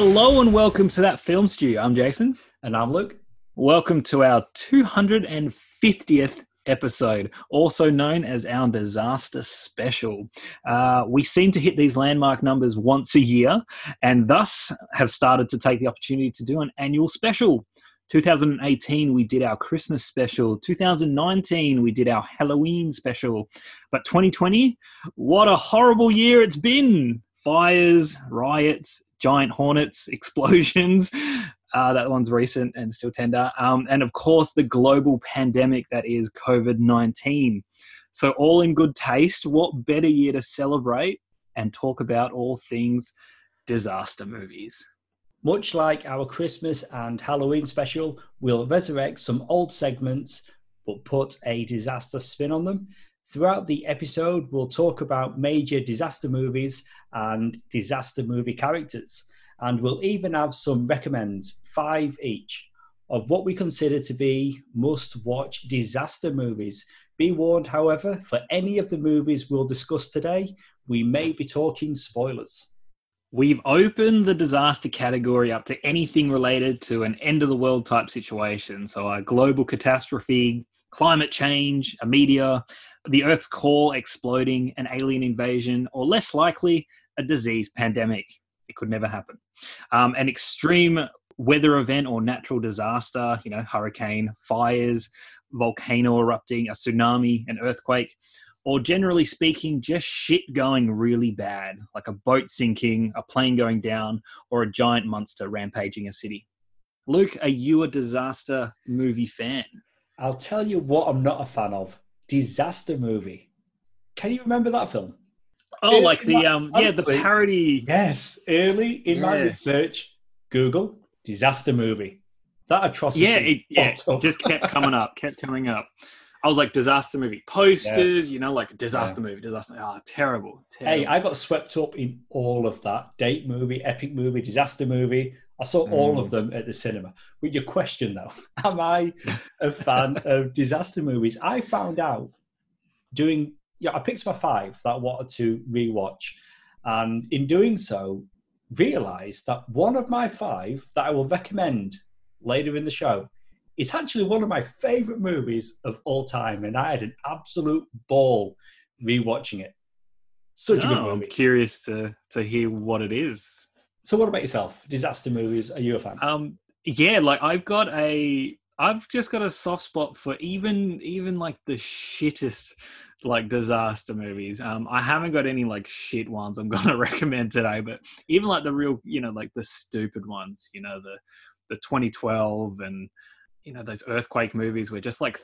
Hello and welcome to that film stew. I'm Jason. And I'm Luke. Welcome to our 250th episode, also known as our disaster special. Uh, we seem to hit these landmark numbers once a year and thus have started to take the opportunity to do an annual special. 2018, we did our Christmas special. 2019, we did our Halloween special. But 2020, what a horrible year it's been! Fires, riots, giant hornets, explosions. Uh, that one's recent and still tender. Um, and of course, the global pandemic that is COVID 19. So, all in good taste, what better year to celebrate and talk about all things disaster movies? Much like our Christmas and Halloween special, we'll resurrect some old segments but put a disaster spin on them. Throughout the episode, we'll talk about major disaster movies and disaster movie characters. And we'll even have some recommends, five each, of what we consider to be must watch disaster movies. Be warned, however, for any of the movies we'll discuss today, we may be talking spoilers. We've opened the disaster category up to anything related to an end of the world type situation. So, a global catastrophe, climate change, a meteor, the Earth's core exploding, an alien invasion, or less likely, a disease pandemic. It could never happen. Um, an extreme weather event or natural disaster, you know, hurricane, fires, volcano erupting, a tsunami, an earthquake, or generally speaking, just shit going really bad, like a boat sinking, a plane going down, or a giant monster rampaging a city. Luke, are you a disaster movie fan? I'll tell you what I'm not a fan of disaster movie. Can you remember that film? Oh, like the um, yeah, the parody. Yes, early in yeah. my research, Google disaster movie. That atrocity. Yeah, it, yeah, it just kept coming up, kept coming up. I was like disaster movie posters, yes. you know, like disaster yeah. movie, disaster. Ah, oh, terrible, terrible. Hey, I got swept up in all of that date movie, epic movie, disaster movie. I saw mm. all of mm. them at the cinema. With your question though, am I a fan of disaster movies? I found out doing yeah, I picked my five that I wanted to rewatch, and in doing so, realised that one of my five that I will recommend later in the show is actually one of my favourite movies of all time, and I had an absolute ball rewatching it. Such a good movie. I'm curious to to hear what it is. So, what about yourself? Disaster movies? Are you a fan? Um, yeah, like I've got a, I've just got a soft spot for even even like the shittest like disaster movies. Um, I haven't got any like shit ones I'm gonna recommend today, but even like the real, you know, like the stupid ones, you know, the the 2012 and you know those earthquake movies where just like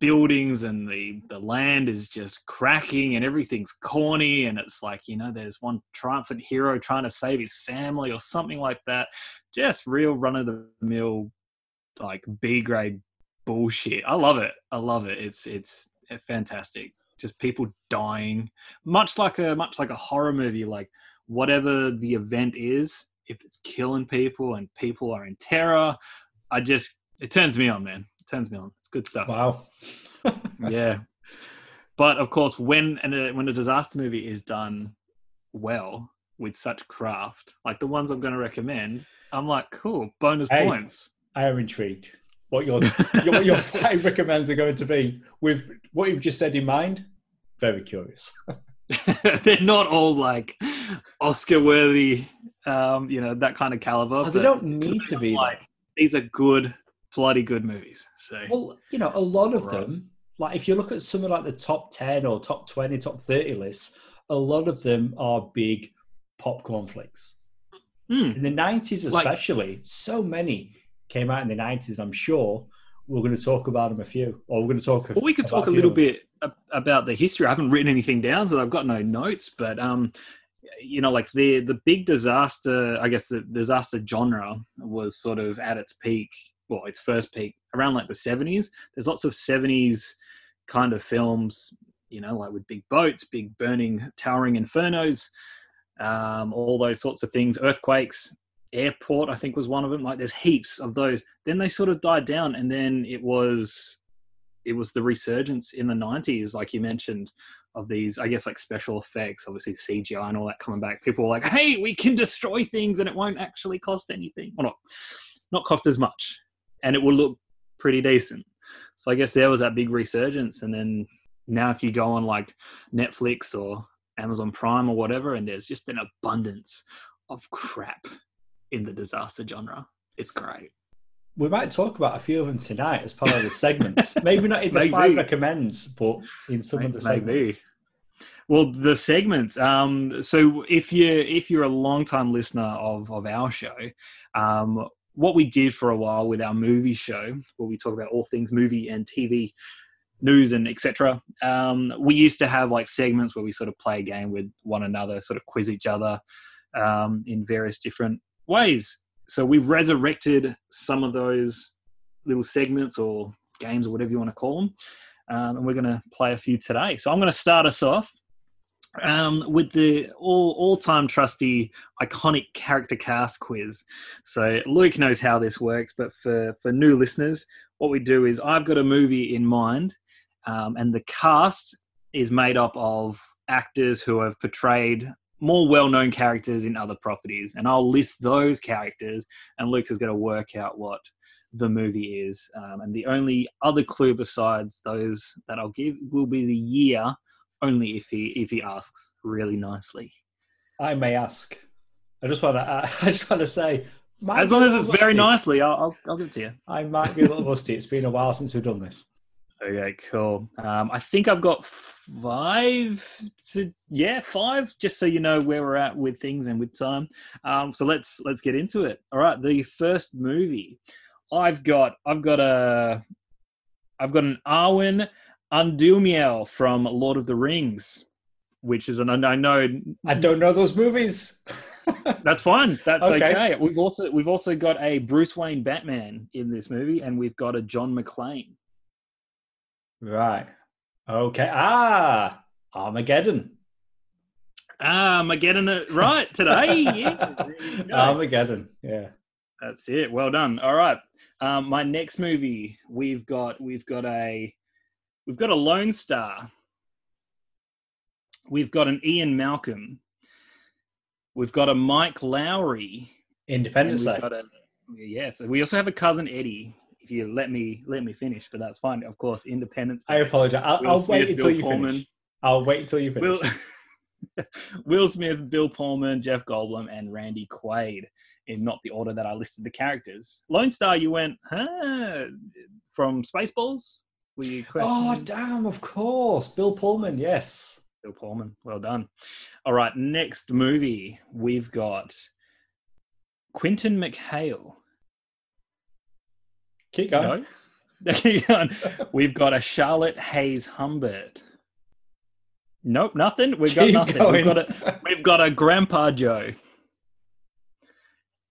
buildings and the the land is just cracking and everything's corny and it's like you know there's one triumphant hero trying to save his family or something like that. Just real run of the mill like b grade bullshit. I love it. I love it. It's it's eh, fantastic. Just people dying. Much like a much like a horror movie like whatever the event is if it's killing people and people are in terror i just it turns me on man turns me on it's good stuff wow yeah but of course when and uh, when a disaster movie is done well with such craft like the ones i'm going to recommend i'm like cool bonus hey, points i am intrigued what your, your, your five recommends are going to be with what you've just said in mind. Very curious. They're not all like Oscar worthy, um, you know, that kind of caliber. Oh, they don't need to be. Like, these are good, bloody good movies. So, well, you know, a lot of right. them, like if you look at some of like the top 10 or top 20, top 30 lists, a lot of them are big popcorn flicks. Mm. In the 90s, especially, like, so many came out in the 90s, I'm sure we're going to talk about them a few, or we're going to talk. Well, we could talk a little bit about the history. I haven't written anything down, so I've got no notes. But um, you know, like the the big disaster, I guess the disaster genre was sort of at its peak. Well, its first peak around like the 70s. There's lots of 70s kind of films, you know, like with big boats, big burning, towering infernos, um, all those sorts of things, earthquakes, airport i think was one of them like there's heaps of those then they sort of died down and then it was it was the resurgence in the 90s, like you mentioned, of these, I guess, like special effects, obviously CGI and all that coming back. People were like, hey, we can destroy things and it won't actually cost anything. Well, not, not cost as much. And it will look pretty decent. So I guess there was that big resurgence. And then now, if you go on like Netflix or Amazon Prime or whatever, and there's just an abundance of crap in the disaster genre. It's great. We might talk about a few of them tonight as part of the segments. Maybe not in the Maybe. five recommends, but in some of the Maybe. segments. Well, the segments. Um, so if you if you're a long time listener of of our show, um, what we did for a while with our movie show, where we talk about all things movie and TV news and etc. Um, we used to have like segments where we sort of play a game with one another, sort of quiz each other um, in various different ways. So we've resurrected some of those little segments or games or whatever you want to call them, um, and we're going to play a few today. So I'm going to start us off um, with the all all time trusty iconic character cast quiz. So Luke knows how this works, but for for new listeners, what we do is I've got a movie in mind, um, and the cast is made up of actors who have portrayed more well-known characters in other properties, and I'll list those characters, and Luke is going to work out what the movie is. Um, and the only other clue besides those that I'll give will be the year only if he if he asks really nicely. I may ask. I just want to. I just want to say, As long as it's very nicely, I'll, I'll I'll give it to you. I might be a little rusty. It's been a while since we've done this. Okay, cool. Um, I think I've got five to yeah five, just so you know where we're at with things and with time. Um, so let's let's get into it. All right, the first movie I've got I've got a I've got an Arwen Undómiel from Lord of the Rings, which is an I know I don't know those movies. That's fine. That's Okay. okay. We've also we've also got a Bruce Wayne Batman in this movie, and we've got a John McClane. right. Okay. Ah, Armageddon. Ah, am it right today? yeah. there you go. Armageddon. Yeah. That's it. Well done. All right. Um, my next movie, we've got we've got a we've got a Lone Star. We've got an Ian Malcolm. We've got a Mike Lowrey. Independence Day. got a yes. we also have a cousin Eddie. If you let me let me finish, but that's fine. Of course, Independence. I apologize. I'll, I'll Smith, wait until Bill you Pullman. finish. I'll wait until you finish. Will Will Smith, Bill Pullman, Jeff Goldblum, and Randy Quaid in not the order that I listed the characters. Lone Star, you went, huh? From Spaceballs? Were you oh, damn! Of course, Bill Pullman. Yes. Bill Pullman? Well done. All right, next movie we've got Quinton McHale. Keep going. No. Keep going. We've got a Charlotte Haze Humbert. Nope, nothing. We've got Keep nothing. We've got a we've got a Grandpa Joe.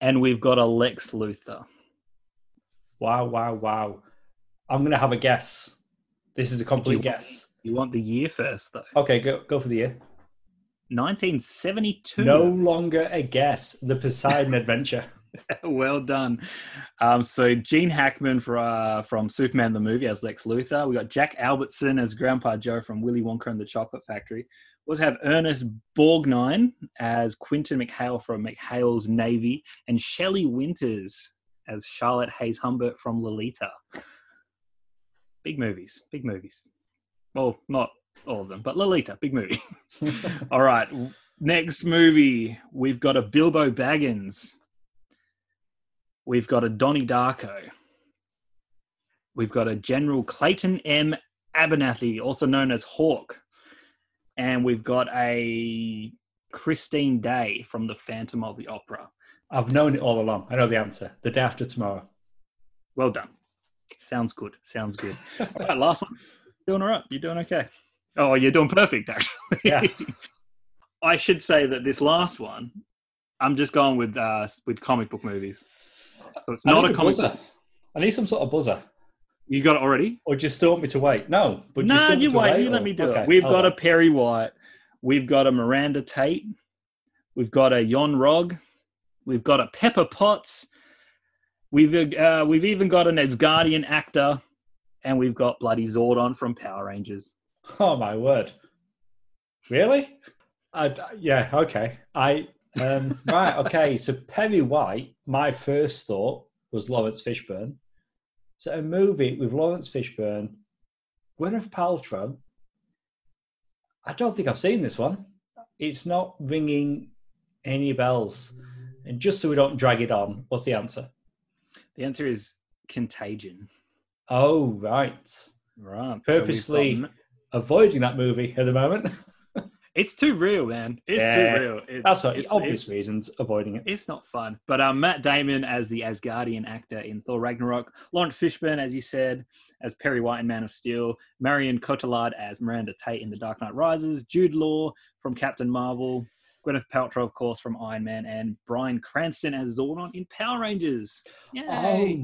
And we've got a Lex Luthor. Wow! Wow! Wow! I'm gonna have a guess. This is a complete you- guess. You want the year first, though. Okay, go go for the year. 1972. No longer a guess. The Poseidon Adventure. well done. Um, so Gene Hackman for, uh, from Superman the movie as Lex Luthor. We got Jack Albertson as Grandpa Joe from Willy Wonka and the Chocolate Factory. We also have Ernest Borgnine as Quinton McHale from McHale's Navy, and Shelley Winters as Charlotte Haze Humbert from Lolita. Big movies, big movies. Well, not all of them, but Lolita, big movie. All right. Next movie, we've got a Bilbo Baggins. We've got a Donnie Darko. We've got a General Clayton M. Abernathy, also known as Hawk. And we've got a Christine Daaé from The Phantom of the Opera. I've known it all along. I know the answer. The day after tomorrow. Well done. Sounds good. Sounds good. All right, last one. Doing all right. You're doing okay. Oh, you're doing perfect, actually. Yeah. I should say that this last one, I'm just going with uh, with comic book movies. So it's I not a comic. buzzer. I need some sort of buzzer. You got it already? Or just still want me to wait? No, but just no, want me you wait. wait. You let me do okay, it. We've I'll got a. Perry White. We've got a Miranda Tate. We've got a Yon-Rogg. We've got a Pepper Potts. We've uh, we've even got an Asgardian actor, and we've got bloody Zordon from Power Rangers. Oh my word! Really? I, yeah. Okay. I um, right. Okay. So Perry White. My first thought was Laurence Fishburne. So a movie with Laurence Fishburne, Gwyneth Paltrow. I don't think I've seen this one. It's not ringing any bells. And just so we don't drag it on, what's the answer? The answer is Contagion. Oh, right. Right. Purposely So got- avoiding that movie at the moment. it's too real, man. It's Yeah, too real. It's, That's what it's, obvious it's- reasons avoiding it. It's not fun. But um, Matt Damon as the Asgardian actor in Thor Ragnarok, Laurence Fishburne, as you said, as Perry White in Man of Steel, Marion Cotillard as Miranda Tate in The Dark Knight Rises, Jude Law from Captain Marvel, Gwyneth Paltrow, of course, from Iron Man, and Bryan Cranston as Zordon in Power Rangers. Yay!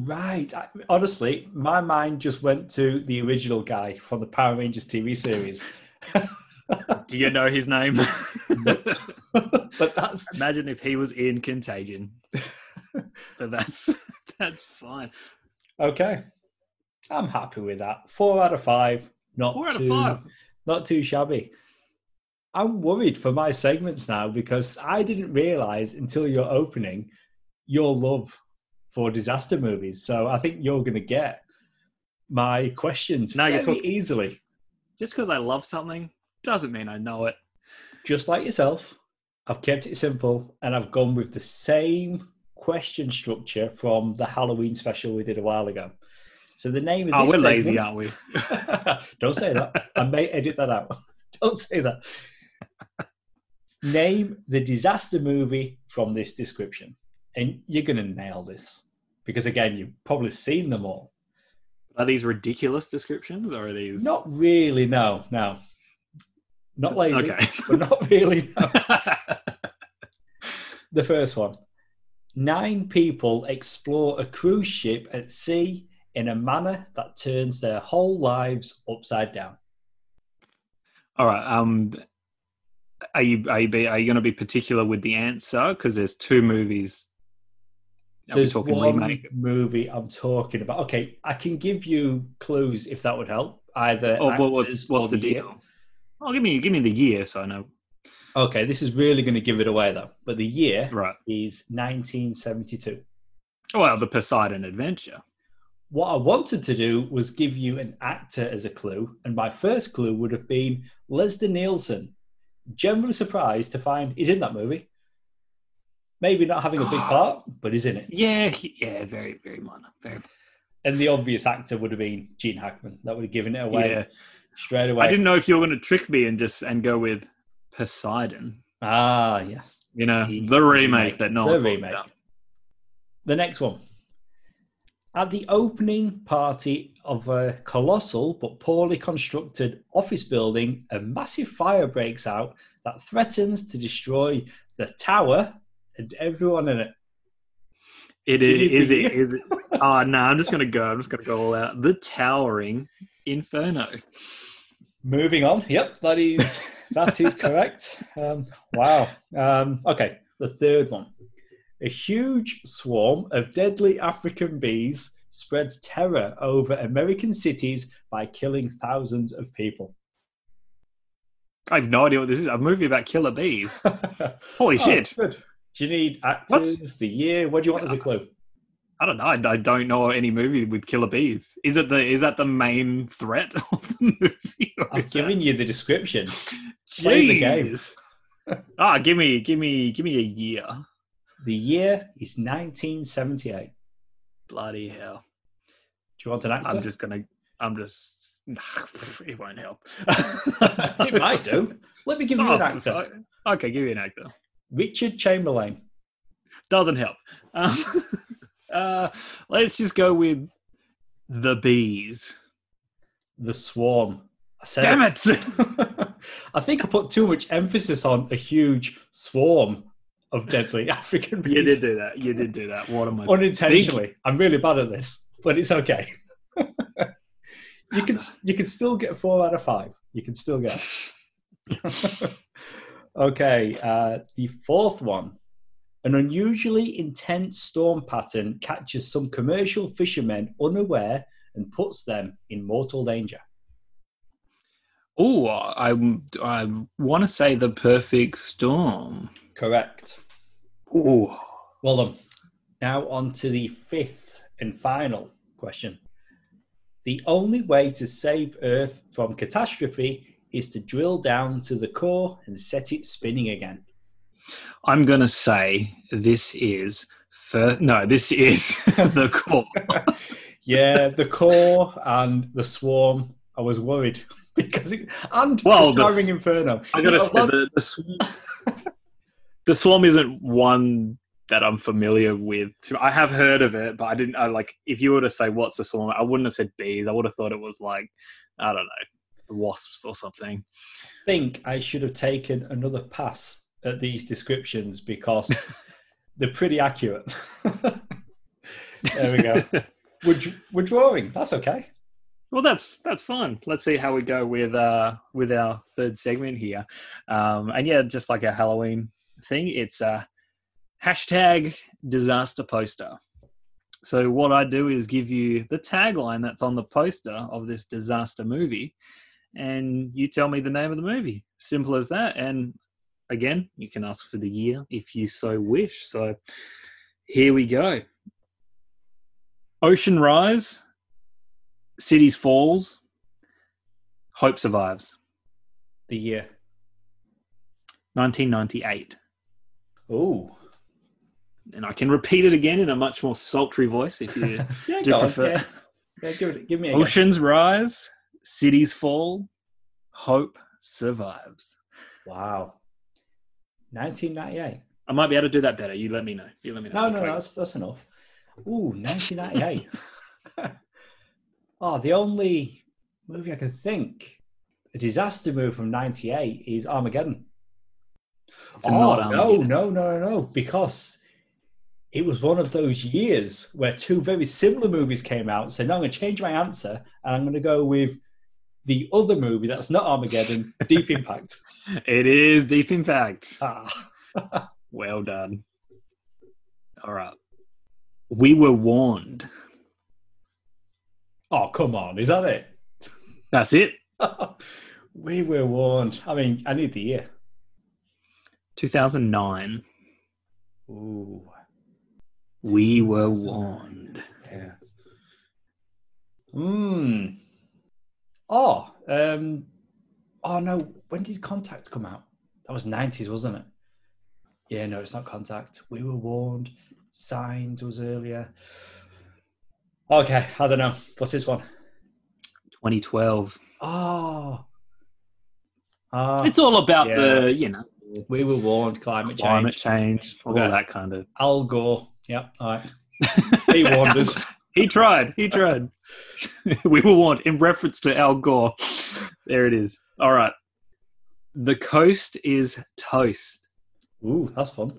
Oh, right. I, honestly, my mind just went to the original guy from the Power Rangers TV series. Do you know his name? but that's Imagine if he was in Contagion. but that's that's fine. okay. I'm happy with that. Four out of five. Not Four out of five. Not too shabby. I'm worried for my segments now because I didn't realize until your opening your love for disaster movies. So I think you're going to get my questions Now you're fairly talking- easily. Just because I love something doesn't mean I know it. Just like yourself, I've kept it simple and I've gone with the same question structure from the Halloween special we did a while ago. So the name of Oh, we're lazy, aren't we? Don't say that. I may edit that out. Don't say that. Name the disaster movie from this description. And you're going to nail this because, again, you've probably seen them all. Are these ridiculous descriptions or are these Not really, no, no. Not lazy, Okay. but not really, no. The first one. Nine people explore a cruise ship at sea in a manner that turns their whole lives upside down. All right. Um, are you are you be, are you going to be particular with the answer because there's two movies? Are There's one movie I'm talking about. Okay, I can give you clues if that would help. Either. Or what, actors what's the year. deal? Oh, give me give me the year so I know. Okay, this is really going to give it away though. But the year Right. is 1972. Well, the Poseidon Adventure. What I wanted to do was give you an actor as a clue, and my first clue would have been Leslie Nielsen. Generally surprised to find he's in that movie. Maybe not having a big part, but he's in it. Yeah, he- yeah, very very minor. Very. And the obvious actor would have been Gene Hackman. That would have given it away Yeah. straight away. I didn't know if you were going to trick me and just and go with Poseidon. Ah, yes. You know, The the remake, remake. that no The one talks remake. about. The next one. At the opening party of a colossal but poorly constructed office building, a massive fire breaks out that threatens to destroy the tower and everyone in it. It is. Is it? Is it? Oh no! I'm just gonna go. I'm just gonna go all out. The Towering Inferno. Moving on. Yep, that is that is correct. Um, wow. Um, okay, the third one. A huge swarm of deadly African bees spreads terror over American cities by killing thousands of people. I have no idea what this is. A movie about killer bees. Holy Oh, shit! good. Do you need actors, the year? What do you want as a clue? I don't know. I, I don't know any movie with killer bees. Is it the? Is that the main threat of the movie? I've given that- you the description. Play the game. Jeez. Ah, give me, give me, give me a year. The year is 1978. Bloody hell! Do you want an actor? I'm just gonna. I'm just. It won't help. it might do. Let me give you Oh, an actor. Okay, give me an actor. Richard Chamberlain. Doesn't help. Um, uh, let's just go with the bees. The Swarm. I said Damn it! I think I put too much emphasis on a huge swarm of deadly African bees. You did do that. You did do that. What am I? unintentionally. I'm really bad at this, but it's okay. you can you can still get four out of five. You can still get. okay, uh, the fourth one. An unusually intense storm pattern catches some commercial fishermen unaware and puts them in mortal danger? Oh, I I want to say the perfect storm. Correct. Oh, Well done. Now on to the fifth and final question. The only way to save Earth from catastrophe is to drill down to the core and set it spinning again. I'm gonna say this is first. No, this is the core. yeah, the core and the swarm. I was worried because it, and Well, the Inferno. I gotta say the the swarm, the swarm isn't one that I'm familiar with. I have heard of it, but I didn't. I like if you were to say what's the swarm, I wouldn't have said bees. I would have thought it was like I don't know, wasps or something. I think I should have taken another pass at these descriptions because they're pretty accurate. there we go. We're, we're drawing. That's okay. Well, that's that's fun. Let's see how we go with uh with our third segment here. Um, and yeah, just like a Halloween thing, it's a hashtag disaster poster. So what I do is give you the tagline that's on the poster of this disaster movie, and you tell me the name of the movie. Simple as that. And again, you can ask for the year if you so wish. So here we go. Ocean Rise, Cities Falls, Hope Survives, The year. 1998. Oh, And I can repeat it again in a much more sultry voice if you. yeah. Do prefer- yeah. Yeah, give, it, give me. Oceans Rise, Cities Fall, Hope Survives. Wow. 1998. I might be able to do that better. You let me know. You let me know. No, no, no, that's that's enough. Ooh, 1998. oh, ah, the only movie I can think a disaster movie from 98 is Armageddon. It's oh, no, no, no, no, because it was one of those years where two very similar movies came out. So now I'm going to change my answer and I'm going to go with the other movie that's not Armageddon, Deep Impact. It is Deep Impact. Ah. Well done. All right. We were warned. Oh, come on. Is that it? That's it. we were warned. I mean, I need the year. 2009. Ooh. We were warned. Yeah. Hmm. Oh, um, oh no. When did Contact come out? That was nineties, wasn't it? Yeah, no, it's not Contact. We were warned. Signs was earlier. Okay, I don't know. What's this one? 2012. Oh. Ah, It's all about yeah. the, you know, we were warned. Climate, climate change. change, all Okay. that kind of. Al Gore. Yep. All right. He warned us. He tried. He tried. we were warned in reference to Al Gore. There it is. All right. The coast is toast. Ooh, that's fun.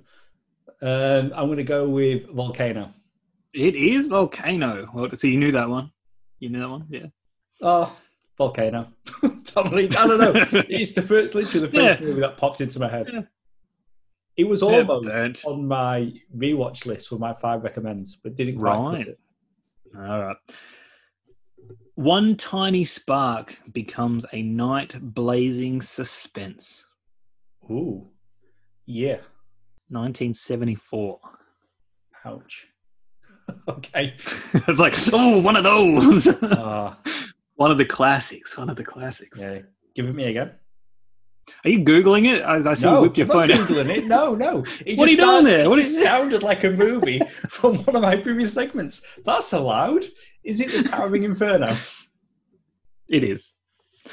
Um, I'm going to go with Volcano. It is volcano. Well, so you knew that one. You knew that one, yeah. Oh, Volcano. Tom. I don't know. It's the first, literally the first Yeah. movie that popped into my head. Yeah. It was almost burnt. on my rewatch list for my five recommends, but didn't quite Right. it. All right. One tiny spark becomes a night blazing suspense. Ooh, yeah. 1974. Ouch. okay. it's like, oh, one of those. Ah, one of the classics. One of the classics. yeah. Give it me again. Are you Googling it? I, I see you whipped your I'm phone not out. Googling it. No, no. It What are you doing there? What it is sounded like a movie from one of my previous segments. That's allowed. Is it the Towering Inferno? It is.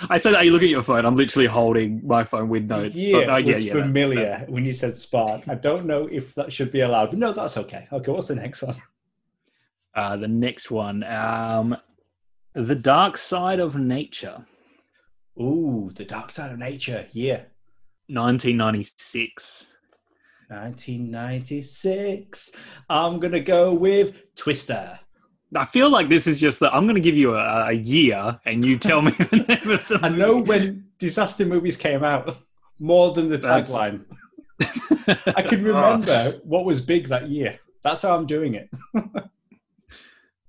I said, are you looking at your phone? I'm literally holding my phone with notes. Yeah, Oh, it was that- familiar that's- when you said spark. I don't know if that should be allowed, but no, that's okay. Okay, what's the next one? Uh, the next one, um, the dark side of nature, Ooh, The Dark Side of Nature. Yeah, 1996. 1996. I'm gonna go with Twister. I feel like this is just that I'm going to give you a, a year, and you tell me the name of the. I know when disaster movies came out more than the tagline. I can remember what was big that year. That's how I'm doing it.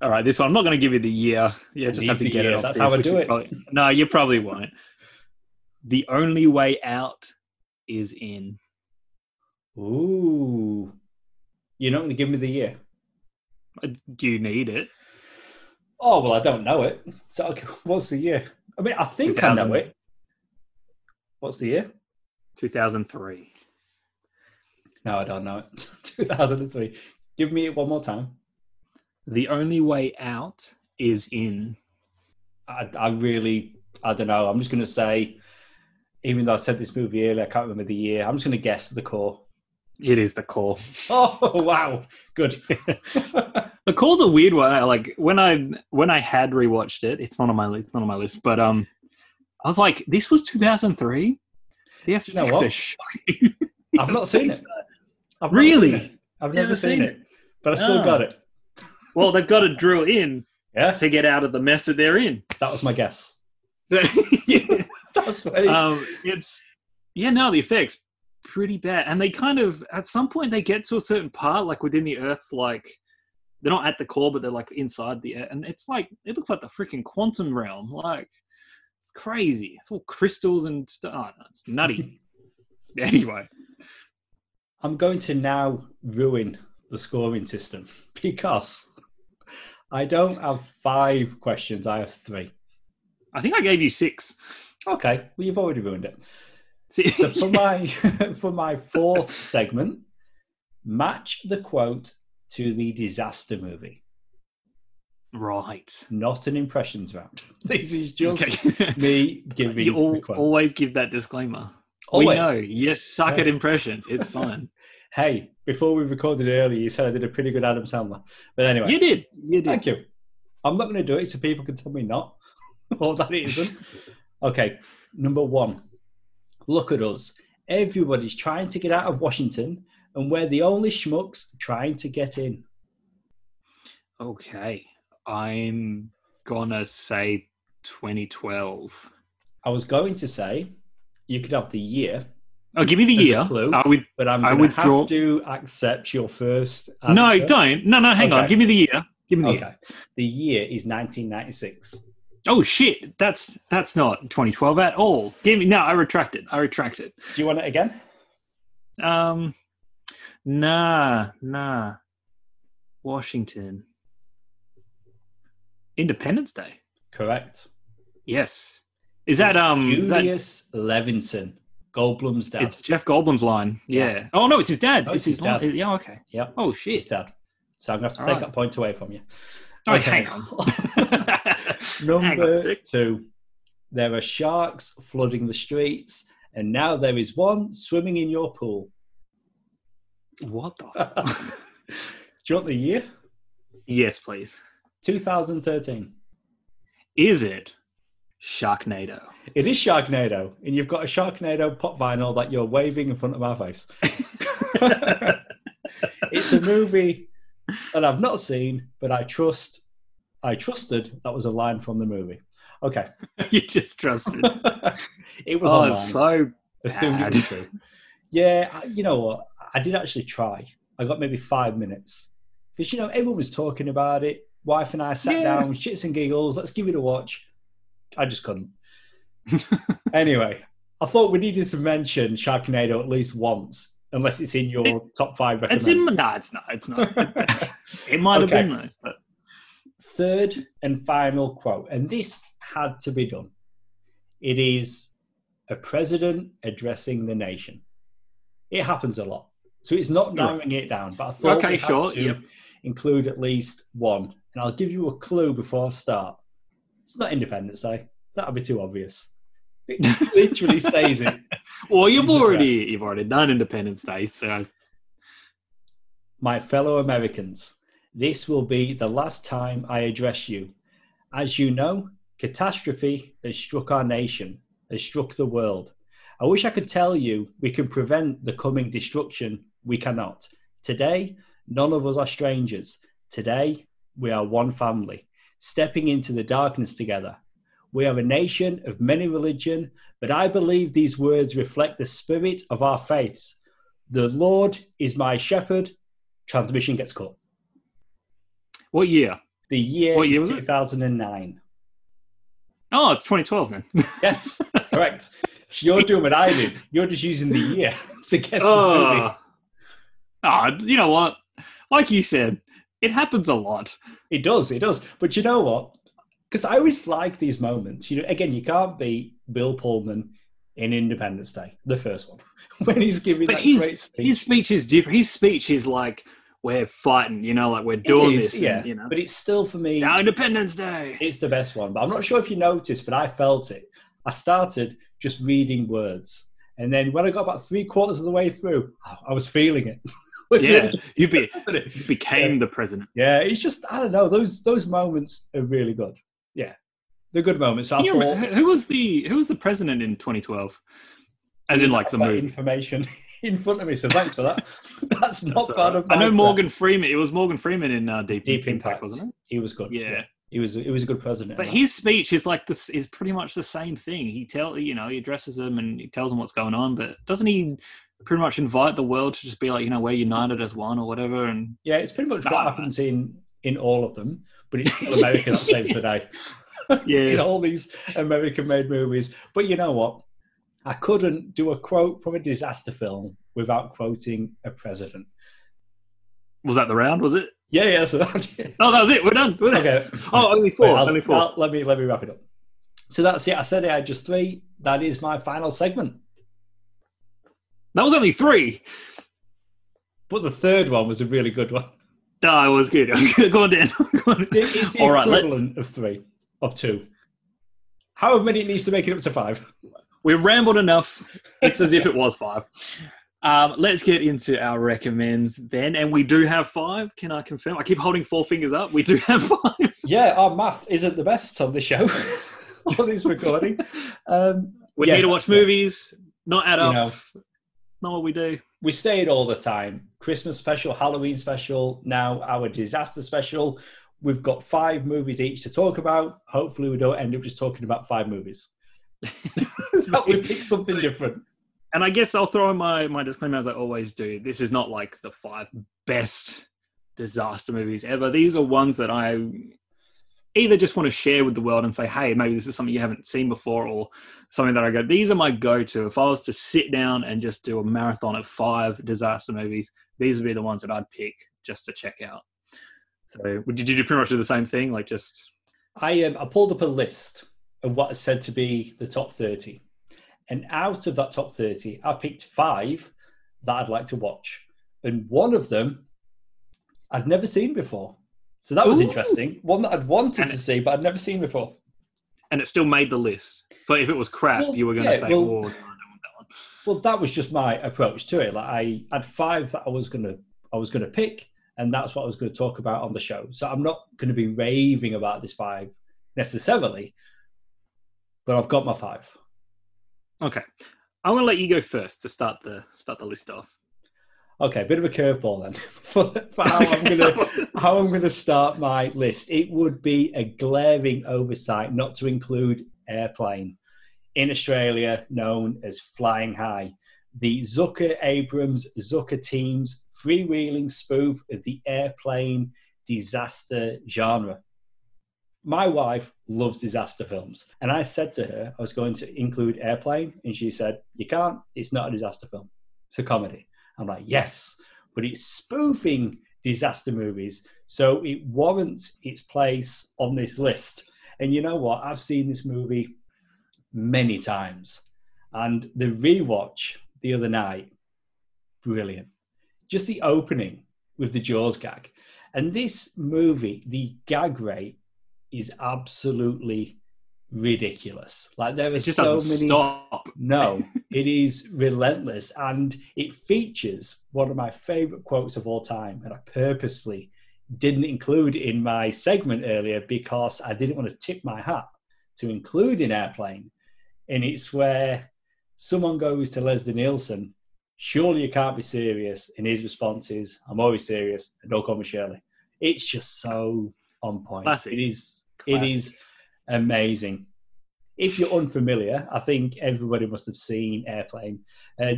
All right, this one. I'm not going to give you the year. Yeah, just have to get year. it off. That's this, how I do it. probably- no, you probably won't. The only way out is in. Ooh. You're not going to give me the year? Uh, Do you need it? Oh, well, I don't know it. So, okay, what's the year? I mean, I think I know 2000. it. What's the year? 2003. No, I don't know it. 2003. Give me it one more time. The only way out is in. I, I really, I don't know. I'm just going to say, even though I said this movie earlier, I can't remember the year. I'm just going to guess the core. It is the core. Oh, wow. Good. The core's a weird one. I- Like when I when I had rewatched it, it's not on my list. Not on my list. But um, I was like, this was 2003. The FX You know what? shocking. I've not seen it. I've Really? seen it. I've never, Never seen, seen it. but I still got it. Well, they've got to drill in Yeah, to get out of the mess that they're in. that was my guess. Yeah. That's funny. um, it's yeah, no, the effects pretty bad, and they kind of at some point they get to a certain part, like within the Earth's like they're not at the core, but they're like inside the Earth, and it's like it looks like the freaking quantum realm, like it's crazy. It's all crystals and stuff. Oh, it's nutty. anyway, I'm going to now ruin the scoring system because I don't have five questions. I have three. I think I gave you six. Okay, well you've already ruined it. See- So for my for my fourth segment, match the quote to the disaster movie, right. not an impressions round. This is just Okay. me giving you the always give that disclaimer. Always. We know. You suck at impressions. It's fine. Hey, before we recorded earlier, you said I did a pretty good Adam Sandler. But anyway, you did. You did. Thank you. I'm not going to do it so people can tell me not or that it isn't. Okay, number one. Look at us. Everybody's trying to get out of Washington, and we're the only schmucks trying to get in. Okay. I'm gonna say 2012. I was going to say you could have the year, Oh, give me the year. clue. I would. but I'm I going to withdraw- have to accept your first. No, don't. No, no. Hang on. Give me the year. Give me the year. Okay, the year is 1996. Oh shit. That's that's not 2012 at all. Give me. No, I retract it. I retract it. Do you want it again? Um. Nah. Nah. Washington. Independence Day. Correct. Yes. Is that um? is that- Julius Levinson, Goldblum's dad? it's Jeff Goldblum's line. Yeah. Yeah. Oh no, it's his dad. Oh, it's it's his, his line. dad. Yeah. Okay. Yeah. Oh his shit. dad. So I'm going to have to All take right. that point away from you. Oh, Okay. hang on. Hang on Number two, there are sharks flooding the streets, and now there is one swimming in your pool. What the? Do you want the year? yes, please. 2013. Is it Sharknado? It is Sharknado, and you've got a Sharknado pop vinyl that you're waving in front of my face. it's a movie that I've not seen, but I trust. I trusted that was a line from the movie. Okay, you just trusted. it was oh, online. so assumed it was true. Yeah, you know what? I did actually try. I got maybe five minutes because you know everyone was talking about it. Wife and I sat Yeah. down, shits and giggles. Let's give it a watch. I just couldn't. anyway, I thought we needed to mention Sharknado at least once, unless it's in your top five. It's in. No, it's not. It's not. it might have been though. But Third and final quote, and this had to be done. It is a president addressing the nation. It happens a lot, so it's not narrowing it down. But I thought Okay, we had sure, to yep. include at least one, and I'll give you a clue before I start. It's not Independence Day. That'd be too obvious. It literally stays it. well, you've already you've already done Independence Day, so My fellow Americans, this will be the last time I address you. As you know, catastrophe has struck our nation, has struck the world. I wish I could tell you we can prevent the coming destruction. We cannot. Today, none of us are strangers. Today, we are one family, stepping into the darkness together. We are a nation of many religion, but I believe these words reflect the spirit of our faiths. The Lord is my shepherd. Transmission gets cut. what year? The year What year was it? 2009. Oh, it's 2012 then. Yes, correct. You're doing what I did. You're just using the year to guess the movie. oh. Ah, you know what? Like you said, it happens a lot. It does, it does. But you know what? Because I always like these moments. You know, again, you can't beat Bill Pullman in Independence Day, the first one, when he's giving But that his great speech. his speech is different. His speech is like we're fighting, you know, like we're doing is, this, yeah. and, you know. But it's still for me. Now Independence Day. It's the best one. But I'm not sure if you noticed, but I felt it. I started just reading words. And then when I got about three quarters of the way through, I was feeling it. Yeah, you be good, isn't you became the president. Yeah, it's just I don't know. Those those moments are really good. Yeah, they're good moments. So I thought remember, who was the who was the president in 2012? As in, like the movie. information in front of me. So thanks for that. That's not That's of. right. I know. Morgan Freeman. It was Morgan Freeman in uh, Deep, Deep Impact, Impact, wasn't it? He was good. Yeah. he was. He was a good president. But his speech is like this is pretty much the same thing. He tell you know he addresses them and he tells them what's going on, but doesn't he pretty much invite the world to just be like you know we're united as one or whatever? And yeah, it's pretty much Nah, what man. happens in in all of them. But it's still America that saves the day. in yeah, all these American-made movies. But you know what? I couldn't do a quote from a disaster film without quoting a president. was that the round? Was it? Yeah, yeah. So Oh, that was it. We're done. We're done. okay. Oh, only four. Wait, only 4 I'll- let me let me wrap it up. So that's it. I said I had just three. That is my final segment. That was only three. But the third one was a really good one. No, it was good. It was good. Go on, Dan. Go on. It's the All right, let's. of three, of two. However many it needs to make it up to five. We rambled enough. It's as if it was five. Um, let's get into our recommends then, and we do have five. Can I confirm? I keep holding four fingers up. We do have five. Yeah, our math isn't the best on the show, on this recording. Um, We're Yeah. here to watch movies, not add You up. Know. What we do. we say it all the time Christmas special, Halloween special, now our disaster special. We've got five movies each to talk about. Hopefully, we don't end up just talking about five movies. that we pick something different. And I guess I'll throw in my, my disclaimer as I always do. This is not like the five best disaster movies ever. These are ones that I either just want to share with the world and say, hey, maybe this is something you haven't seen before, or something that I go, these are my go to. If I was to sit down and just do a marathon of five disaster movies, these would be the ones that I'd pick just to check out. So, did you pretty much do the same thing? Like, just I um, I pulled up a list of what is said to be the top 30. And out of that top 30, I picked five that I'd like to watch. And one of them I'd never seen before. So that was Ooh. interesting. One that I'd wanted And to it- see, but I'd never seen before. and it still made the list. So, if it was crap, Well, you were going to yeah, say, well- oh, I don't want that one. Well, that was just my approach to it. Like I had five that I was gonna I was gonna pick, and that's what I was going to talk about on the show. So I'm not going to be raving about this five necessarily, but I've got my five. Okay. I'm gonna let you go first to start the start the list off. Okay, a bit of a curveball then for, for how I'm gonna how I'm gonna start my list. It would be a glaring oversight not to include Airplane, in Australia known as Flying High, the Zucker Abrams Zucker team's freewheeling spoof of the airplane disaster genre. My wife loves disaster films, and I said to her I was going to include Airplane, and she said, "You can't. It's not a disaster film. It's a comedy." I'm like, yes, but it's spoofing disaster movies, so it warrants its place on this list. And you know what? I've seen this movie many times, and the rewatch the other night, brilliant. Just the opening with the Jaws gag, and this movie, the gag rate is absolutely ridiculous. Like there are so many. stop. No, it is relentless and it features one of my favorite quotes of all time. And I purposely didn't include in my segment earlier because I didn't want to tip my hat to include in Airplane. And it's where someone goes to Leslie Nielsen, surely you can't be serious. And his response is, I'm always serious and don't call me Shirley. It's just so on point. Classic. It is, it is amazing. If you're unfamiliar, I think everybody must have seen Airplane. Uh,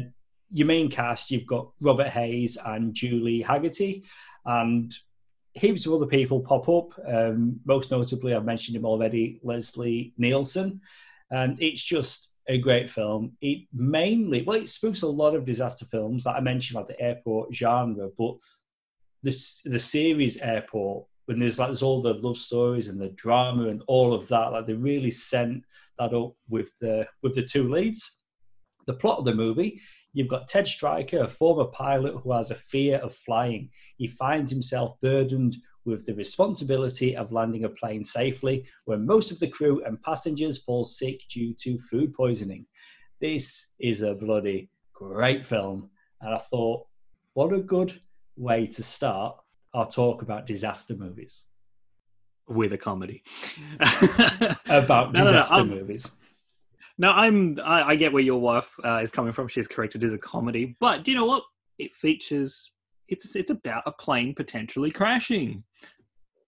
your main cast, you've got Robert Hays and Julie Hagerty, and heaps of other people pop up. Um, most notably, I've mentioned him already, Leslie Nielsen. And it's just a great film. It mainly, well, it spoofs a lot of disaster films that I mentioned, like the airport genre, but this the series Airport, when there's like there's all the love stories and the drama and all of that, like they really sent that up with the with the two leads. The plot of the movie You've got Ted Stryker, a former pilot who has a fear of flying. He finds himself burdened with the responsibility of landing a plane safely when most of the crew and passengers fall sick due to food poisoning. This is a bloody great film. And I thought, what a good way to start our talk about disaster movies. With a comedy. about no, disaster no, no, movies. No, I'm. I, I get where your wife uh, is coming from. She's correct. It is a comedy, but do you know what? It features. It's it's about a plane potentially crashing.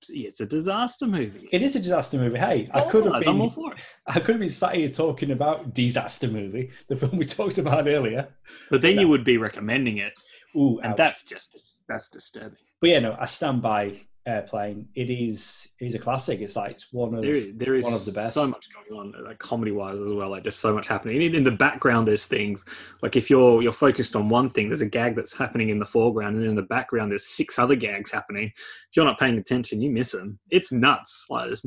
It's a disaster movie. It is a disaster movie. Hey, I could have been. I'm all for it. I could have been sat here talking about disaster movie, the film we talked about earlier. But then you would be recommending it. Ooh, and ouch. that's just that's disturbing. But yeah, no, I stand by airplane it is is a classic. It's like it's one of there is, there is one of the best. so much going on like comedy wise as well like just so much happening. In, in the background there's things like if you're you're focused on one thing there's a gag that's happening in the foreground and in the background there's six other gags happening. If you're not paying attention you miss them it's nuts. Like this.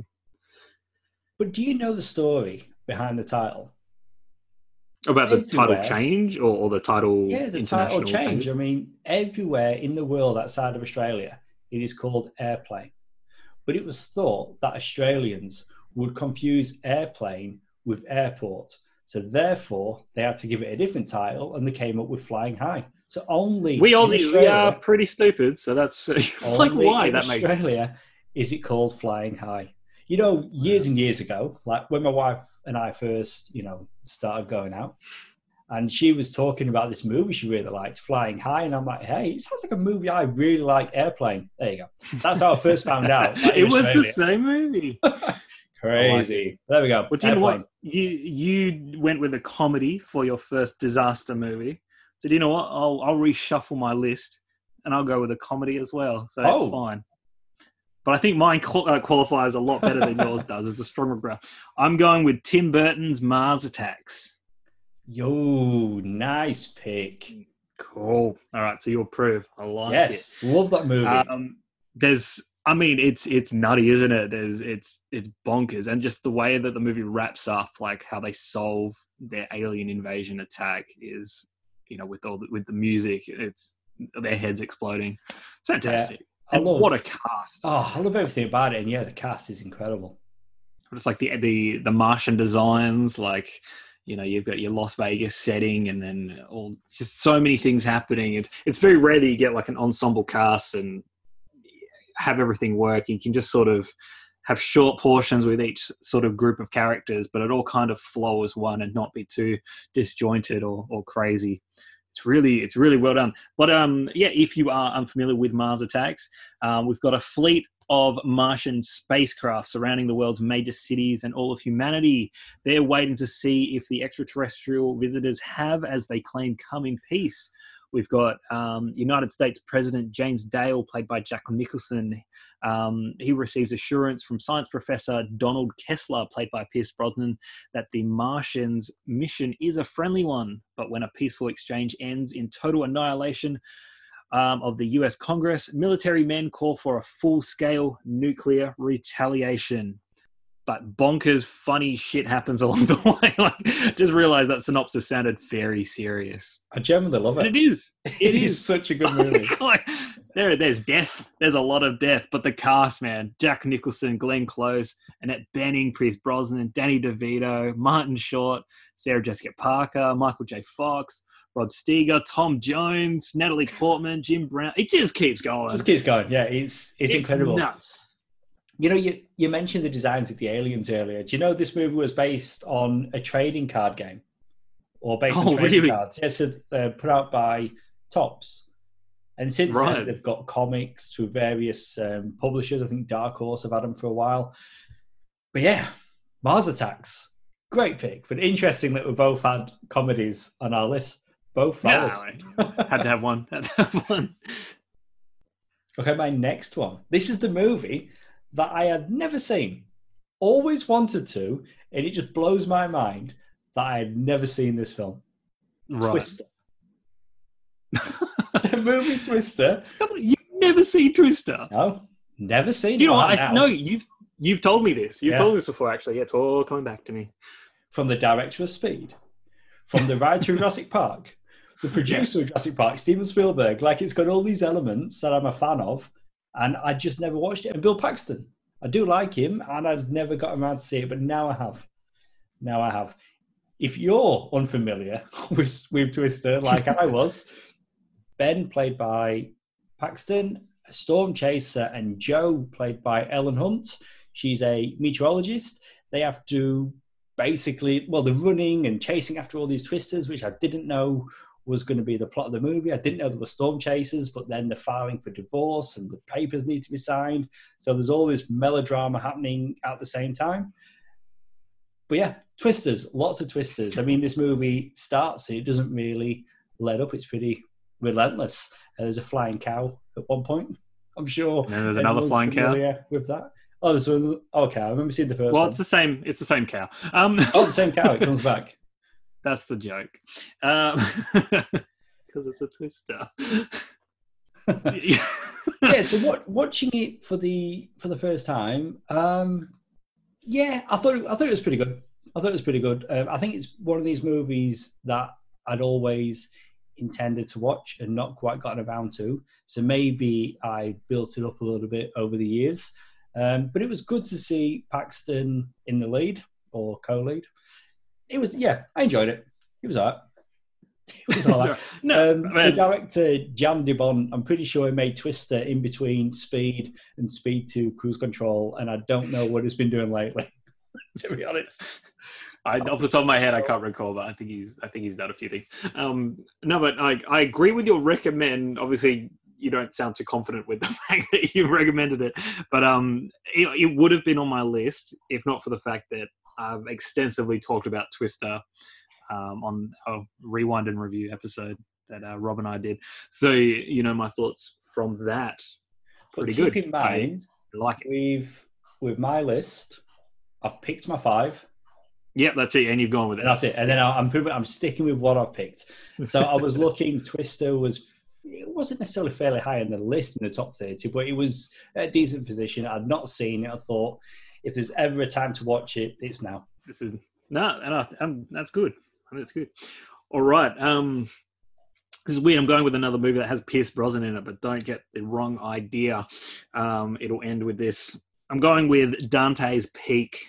but do you know the story behind the title about the everywhere. title change or, or the title yeah the title change. change i mean everywhere in the world outside of australia it is called airplane. But it was thought that Australians would confuse airplane with airport. So therefore, they had to give it a different title, and they came up with Flying High. So only we Aussies we are pretty stupid. So that's like why that makes Australia is it called Flying High? You know, years and years ago, like when my wife and I first, you know, started going out, and she was talking about this movie she really liked, Flying High, and I'm like, hey, it sounds like a movie I really like, Airplane. There you go. That's how I first found out. it was Australia. the same movie. Crazy. There we go. Well, do you know what? You you went with a comedy for your first disaster movie. So do you know what? I'll I'll reshuffle my list, and I'll go with a comedy as well. So that's oh. fine. But I think mine uh, qualifies a lot better than yours does. It's a stronger ground. I'm going with Tim Burton's Mars Attacks. Yo, nice pick. Cool. All right, so you approve. I like yes, it. love that movie. Um, there's, I mean, it's it's nutty, isn't it? There's it's it's bonkers, and just the way that the movie wraps up, like how they solve their alien invasion attack, is you know with all the, with the music, it's their heads exploding. It's fantastic. Yeah, and love, oh, what a cast! Oh, I love everything about it, and yeah, the cast is incredible. It's like the the the Martian designs, like you know you've got your las vegas setting and then all just so many things happening it, it's very rare that you get like an ensemble cast and have everything work you can just sort of have short portions with each sort of group of characters but it all kind of flow as one and not be too disjointed or, or crazy it's really it's really well done but um yeah if you are unfamiliar with mars attacks um, we've got a fleet of Martian spacecraft surrounding the world's major cities and all of humanity. They're waiting to see if the extraterrestrial visitors have, as they claim, come in peace. We've got um, United States President James Dale, played by Jack Nicholson. Um, he receives assurance from science professor Donald Kessler, played by Pierce Brosnan, that the Martians' mission is a friendly one. But when a peaceful exchange ends in total annihilation, um, of the US Congress, military men call for a full scale nuclear retaliation. But bonkers, funny shit happens along the way. like, just realize that synopsis sounded very serious. I genuinely love it. And it is. It, it is. is. such a good movie. like, there, there's death. There's a lot of death. But the cast, man: Jack Nicholson, Glenn Close, Annette Bening, Pierce Brosnan, Danny DeVito, Martin Short, Sarah Jessica Parker, Michael J. Fox, Rod Steiger, Tom Jones, Natalie Portman, Jim Brown. It just keeps going. Just keeps going. Yeah, it's it's, it's incredible. Nuts. You know, you you mentioned the designs of the aliens earlier. Do you know this movie was based on a trading card game, or based oh, on trading really? cards? Yes, uh, put out by Topps. And since right. then, they've got comics through various um, publishers. I think Dark Horse have had them for a while. But yeah, Mars Attacks, great pick. But interesting that we both had comedies on our list. Both valid. Yeah, had to have one. Had to have one. Okay, my next one. This is the movie that I had never seen, always wanted to, and it just blows my mind that I had never seen this film. Right. Twister. the movie Twister. You've never seen Twister. No, never seen. Do you know what? I, no, you've you've told me this. You've Yeah. told me this before. Actually, it's all coming back to me. From the director of Speed, from the writer of Jurassic Park, the producer of Jurassic Park, Steven Spielberg. Like it's got all these elements that I'm a fan of, and I just never watched it. And Bill Paxton, I do like him, and I've never got around to see it, but now I have. Now I have. If you're unfamiliar with, with Twister, like I was, Ben, played by Paxton, a storm chaser, and Jo, played by Helen Hunt. She's a meteorologist. They have to basically, well, they're running and chasing after all these twisters, which I didn't know was going to be the plot of the movie. I didn't know there were storm chasers, but then they're filing for divorce and the papers need to be signed. So there's all this melodrama happening at the same time. But yeah, twisters, lots of twisters. I mean, this movie starts, it doesn't really let up. It's pretty relentless. Uh, there's a flying cow at one point. I'm sure. And then there's another flying cow. familiar With that. Oh, there's one. Okay, I remember seeing the first Well, one. it's the same. It's the same cow. Um, Oh, the same cow. It comes back. That's the joke. Um, because it's a Twister. yeah, so what, watching it for the for the first time, um, yeah, I thought it, I thought it was pretty good. I thought it was pretty good. Um, I think it's one of these movies that I'd always intended to watch and not quite gotten around to. So maybe I built it up a little bit over the years. Um, but it was good to see Paxton in the lead or co-lead. It was yeah, I enjoyed it. It was alright. It was alright. no, Um, the director Jan de Bont, I'm pretty sure he made Twister in between Speed and Speed 2 Cruise Control, and I don't know what he's been doing lately. to be honest, I, off the top of my head, I can't recall, but I think he's I think he's done a few things. Um, no, but I I agree with your recommend. Obviously, you don't sound too confident with the fact that you recommended it, but um, it, it would have been on my list if not for the fact that I've extensively talked about Twister um, on a rewind and review episode that uh, Rob and I did. So you know my thoughts from that. Pretty keep good. in mind, I like it. we've with my list, I've picked my five, Yep, that's it, and you've gone with it. that's it. And then I- I'm pretty, I'm sticking with what I've picked. So I was looking. Twister was it wasn't necessarily fairly high on the list in the top thirty, but it was a decent position. I'd not seen it. I thought if there's ever a time to watch it, it's now. this is no, and I, um, that's good. That's good. All right. Um, this is weird. I'm going with another movie that has Pierce Brosnan in it, but don't get the wrong idea. Um, it'll end with this. I'm going with Dante's Peak.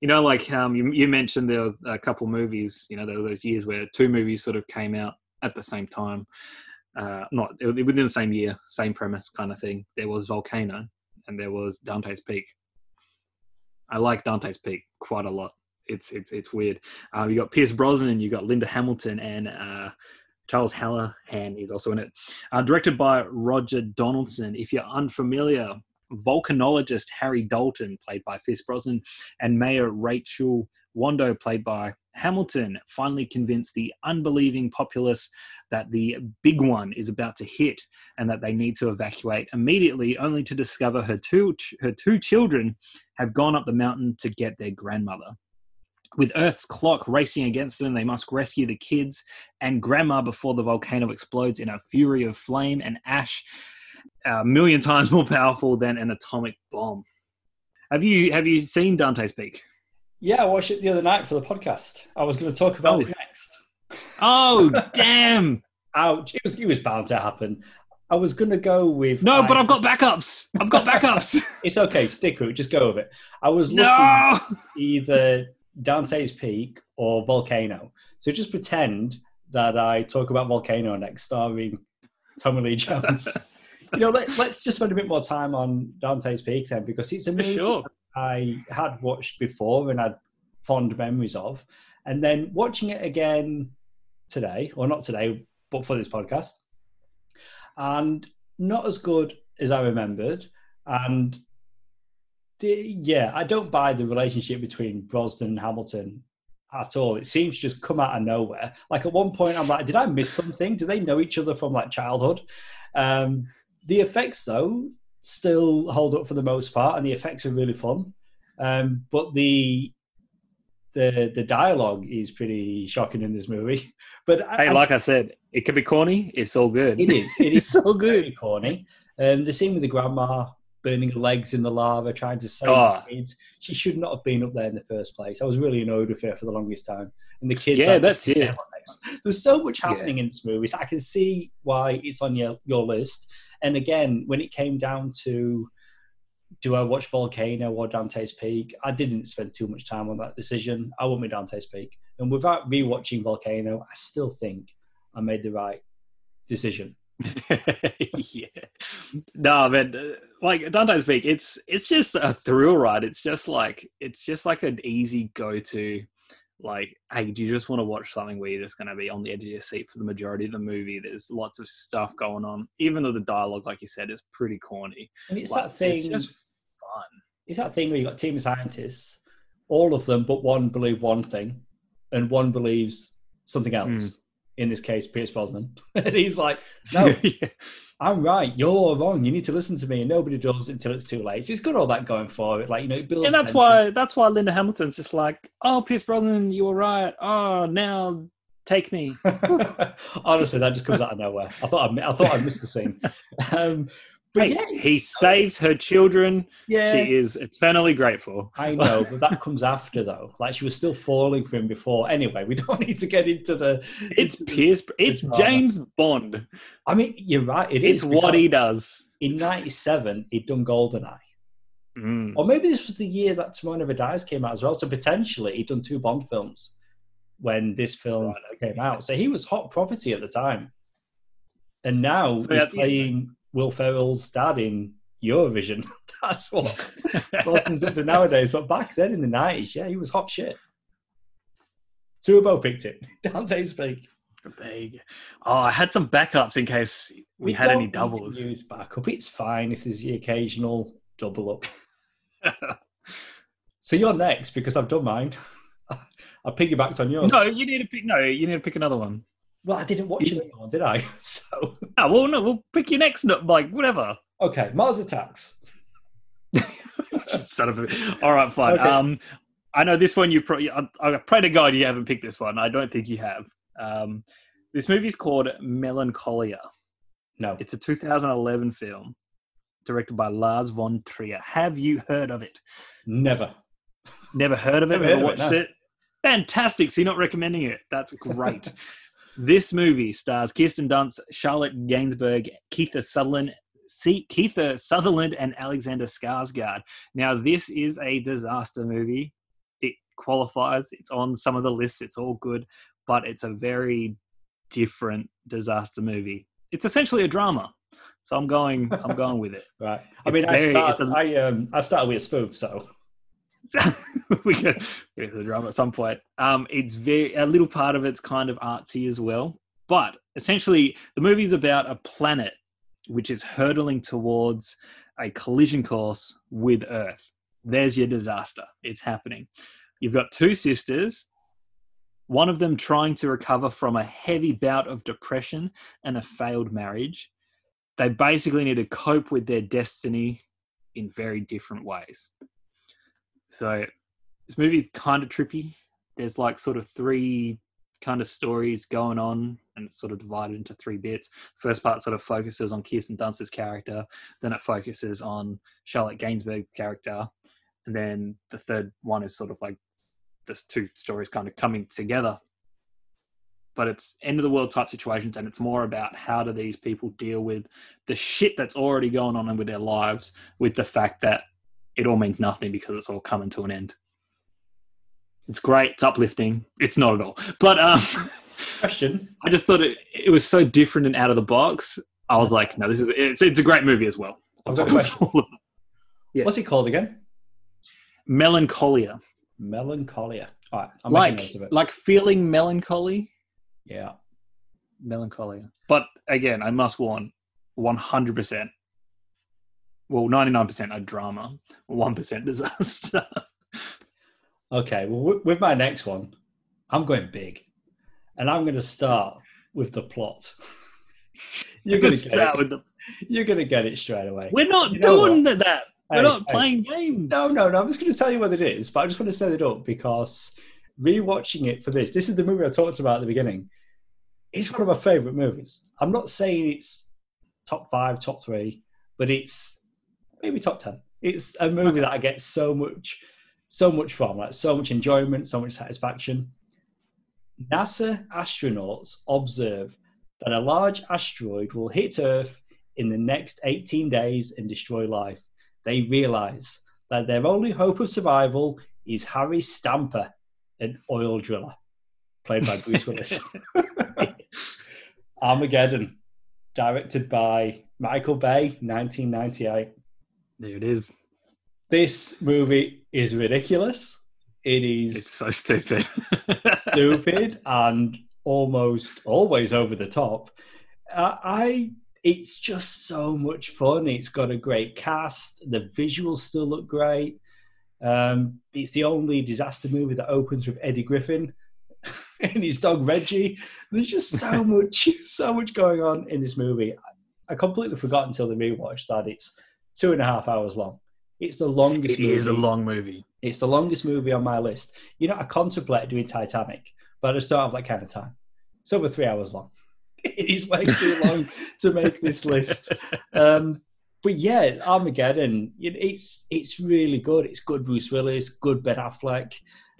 You know, like um, you, you mentioned there were a couple movies. You know, there were those years where two movies sort of came out at the same time. Uh, not within the same year, same premise kind of thing. There was Volcano, and there was Dante's Peak. I like Dante's Peak quite a lot. It's it's it's weird. Uh, you got Pierce Brosnan, you got Linda Hamilton, and uh, Charles Hallahan is also in it. Uh, directed by Roger Donaldson. If you're unfamiliar, volcanologist Harry Dalton, played by Pierce Brosnan, and Mayor Rachel Wando, played by Hamilton, finally convince the unbelieving populace that the big one is about to hit and that they need to evacuate immediately, only to discover her two her two children have gone up the mountain to get their grandmother. With Earth's clock racing against them, they must rescue the kids and grandma before the volcano explodes in a fury of flame and ash, a million times more powerful than an atomic bomb. Have you have you seen Dante's Peak? Yeah, I watched it the other night for the podcast. I was going to talk about Oh. it next. Oh damn! Ouch! It was it was bound to happen. I was going to go with No, but I- I've got backups. I've got backups. It's okay. Stick with it. Just go with it. I was looking no. either Dante's Peak or Volcano. So just pretend that I talk about Volcano next, starring Tommy Lee Jones. you know, let, let's just spend a bit more time on Dante's Peak then, because it's a movie sure. I had watched before and had fond memories of. And then watching it again today, or not today, but for this podcast, and not as good as I remembered. And the, yeah, I don't buy the relationship between Brosnan and Hamilton at all. It seems to just come out of nowhere. Like at one point, I'm like, did I miss something? Do they know each other from like childhood? Um, the effects though still hold up for the most part, and the effects are really fun. Um, but the the the dialogue is pretty shocking in this movie. But Hey, I- like I said, it could be corny. It's all good. it is it is so good. corny. Um, the scene with the grandma burning her legs in the lava, trying to save Oh. the kids. She should not have been up there in the first place. I was really annoyed with her for the longest time. And the kids, Yeah, that's it. There's so much happening in this movie. So I can see why it's on your, your list. And again, when it came down to do I watch Volcano or Dante's Peak, I didn't spend too much time on that decision. I went with Dante's Peak. And without rewatching Volcano, I still think I made the right decision. yeah. No, man. uh, Like Dante's Peak, it's it's just a thrill ride. It's just like it's just like an easy go to. Like, hey, do you just want to watch something where you're just going to be on the edge of your seat for the majority of the movie? There's lots of stuff going on, even though the dialogue, like you said, is pretty corny. And it's Like, that thing. It's just fun. it's that thing where you got team of scientists, all of them, but one believe one thing, and one believes something hmm. else. In this case, Pierce Brosnan, and he's like, "No, Yeah. I'm right. You're wrong. You need to listen to me." And nobody does until it's too late. So it's got all that going for it. Like you know, it builds. and that's tension. why that's why Linda Hamilton's just like, oh, Pierce Brosnan, you were right. Oh, now take me. Honestly, that just comes out of nowhere. I thought I, I thought I missed the scene. Um, but Hey, yeah, it's- he saves her children. Yeah, She is eternally grateful. I know, but that comes after though. Like she was still falling for him before. Anyway, we don't need to get into the. It's into the- Pierce. It's drama. James Bond. I mean, you're right. It It's is what he does. In '97, he'd done Goldeneye, Mm. or maybe this was the year that Tomorrow Never Dies came out as well. So potentially, he'd done two Bond films when this film Right, okay. came out. So he was hot property at the time, and now So he's at the- playing Will Ferrell's dad in Eurovision. That's what Brosnan's up to nowadays. But back then in the '90s, yeah, he was hot shit. We both picked it. Dante's Peak. Big. Oh, I had some backups in case we, had don't any doubles. Use backup. It's fine. This is the occasional double up. so you're next because I've done mine. I piggybacked on yours. No, you need to pick. No, you need to pick another one. Well, I didn't watch another one, did I? So Oh, well, no, we'll pick your next. no- Like whatever. okay, Mars Attacks. Son of a. All right, fine. Okay. Um, I know this one. You probably. I, I pray to God you haven't picked this one. I don't think you have. Um, this movie's called Melancholia. No, It's a 2011 film directed by Lars von Trier. Have you heard of it? never. Never heard of it? Never Never, of it, watched no. it? Fantastic. So you're not recommending it. That's great. this movie stars Kirsten Dunst, Charlotte Gainsbourg, Kiefer Sutherland, see Kiefer Sutherland, and Alexander Skarsgård. Now, this is a disaster movie. It qualifies. It's on some of the lists. It's all good, but it's a very different disaster movie. It's essentially a drama. So I'm going. I'm going with it. Right. I It's mean, I, start, a- I um, I started with a spoof, so we can get to the drum at some point. Um, it's very a little part of it's kind of artsy as well, but essentially the movie's about a planet which is hurtling towards a collision course with Earth. There's your disaster. It's happening. You've got two sisters. One of them trying to recover from a heavy bout of depression and a failed marriage. They basically need to cope with their destiny in very different ways. So this movie is kind of trippy. There's like sort of three kind of stories going on, and it's sort of divided into three bits. First part sort of focuses on Kirsten Dunst's character, then it focuses on Charlotte Gainsbourg's character, and then the third one is sort of like this two stories kind of coming together. But it's end of the world type situations, and it's more about how do these people deal with the shit that's already going on with their lives, with the fact that it all means nothing because it's all coming to an end. It's great. It's uplifting. It's not at all. But um, question. I just thought it, it was so different and out of the box. I was like, no, this is it's, it's a great movie as well. I've got a question. All of them. Yes. What's it called again? Melancholia, Melancholia. All right, I'm making like notes of it. like feeling melancholy, yeah. melancholia. But again, I must warn, one hundred percent. Well, ninety nine percent a drama, one percent disaster. Okay, well, wi- with my next one, I'm going big, and I'm going to start with the plot. You're gonna Just get it. with the- You're gonna get it straight away. We're not You know doing that. We're Hey, not hey. playing games. No, no, no. I'm just going to tell you what it is, but I just want to set it up because rewatching it for this, this is the movie I talked about at the beginning. It's one of my favorite movies. I'm not saying it's top five, top three, but it's maybe top ten. It's a movie that I get so much, so much from, like so much enjoyment, so much satisfaction. NASA astronauts observe that a large asteroid will hit Earth in the next 18 days and destroy life they realize that their only hope of survival is Harry Stamper, an oil driller, played by Bruce Willis. Armageddon, directed by Michael Bay, 1998. There it is. This movie is ridiculous. It It's so stupid. stupid and almost always over the top. Uh, I it's just so much fun. It's got a great cast. The visuals still look great. Um, it's the only disaster movie that opens with Eddie Griffin and his dog Reggie. There's just so much, so much going on in this movie. I completely forgot until the rewatch that it's two and a half hours long. It's the longest. It movie. is a long movie. It's the longest movie on my list. You know, I contemplate doing Titanic, but I just don't have that kind of time. It's over three hours long. It is way too long to make this list. Um, but yeah, Armageddon. it- It's it's really good. It's good Bruce Willis, good Ben Affleck.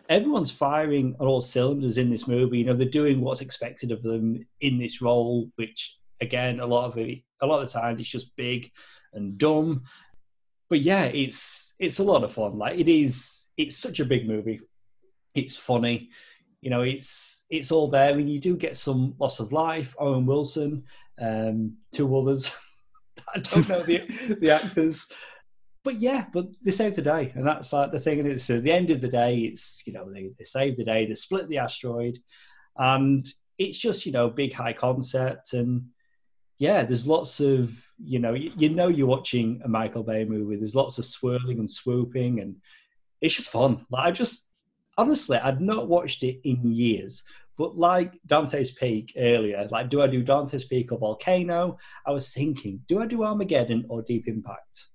Everyone's firing on all cylinders in this movie. You know, they're doing what's expected of them in this role, which again, a lot of it, a lot of the times, it's just big and dumb. But yeah, it's it's a lot of fun. Like it is, it's such a big movie. It's funny, you know. It's it's all there. I mean, you do get some loss of life. Owen Wilson, um, two others. I don't know the the actors, but yeah, but they saved the day, and that's like the thing. And it's at the end of the day, it's you know they they saved the day. They split the asteroid, and it's just you know big high concept and yeah, there's lots of you know you, you know you're watching a Michael Bay movie. There's lots of swirling and swooping, and it's just fun. Like I just honestly, I'd not watched it in years, but like Dante's Peak earlier, like do I do Dante's Peak or Volcano? I was thinking, do I do Armageddon or Deep Impact?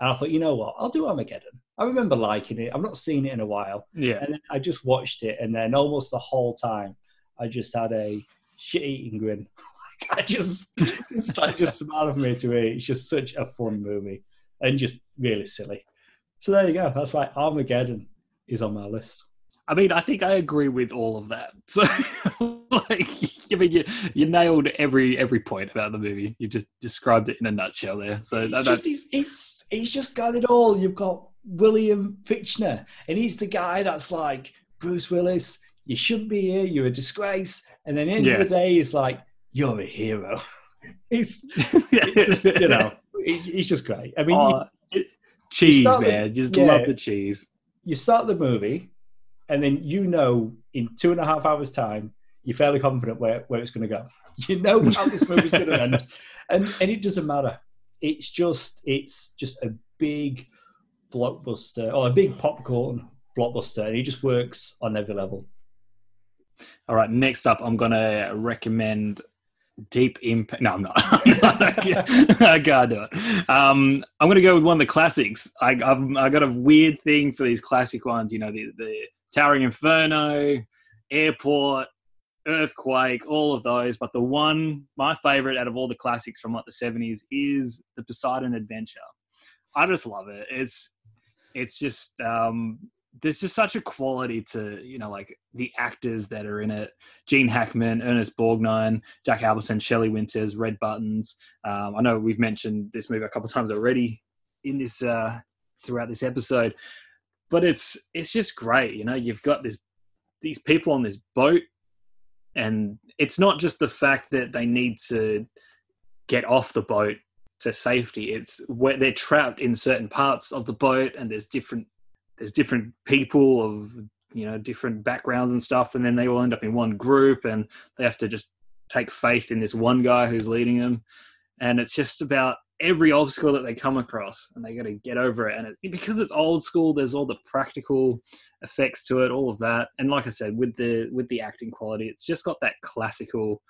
And I thought, you know what, I'll do Armageddon. I remember liking it. I've not seen it in a while, Yeah. and then I just watched it, and then almost the whole time, I just had a shit-eating grin. I just, it's like just smile from ear to ear. It's just such a fun movie and just really silly. So there you go. That's why Armageddon is on my list. I mean, I think I agree with all of that. So, like, I mean, you, you nailed every every point about the movie. You just described it in a nutshell there. So It's that, just, it's, it's, it's just got it all. You've got William Fichtner, and he's the guy that's like Bruce Willis. You shouldn't be here. You're a disgrace. And then the end Yeah. of the day, he's like, you're a hero. He's, you know, he's, he's just great. I mean, Oh, cheese, start the- man. Just yeah. love the cheese. you start the movie, and then you know in two and a half hours' time, you're fairly confident where, where it's going to go. You know how this movie's going to end, and and it doesn't matter. It's just it's just a big blockbuster or a big popcorn blockbuster, and it just works on every level. All right, next up, I'm going to recommend Deep Impact. No, I'm not. I can't do it. Um, I'm going to go with one of the classics. I, I've I got a weird thing for these classic ones. You know, the, the Towering Inferno, Airport, Earthquake, all of those. But the one, my favorite out of all the classics from like the 70s is the Poseidon Adventure. I just love it. It's it's just um, there's just such a quality to you know like the actors that are in it. Gene hackman ernest borgnine jack albertson shelley winters red buttons. Um, i know we've mentioned this movie a couple times already in this uh, throughout this episode but it's it's just great you know? You've got this these people on this boat and it's not just the fact that they need to get off the boat to safety. It's where they're trapped in certain parts of the boat and there's different there's different people of you know different backgrounds and stuff and then they all end up in one group and they have to just take faith in this one guy who's leading them. And it's just about every obstacle that they come across and they got to get over it. And it, because it's old school there's all the practical effects to it all of that. And like i said with the with the acting quality it's just got that classical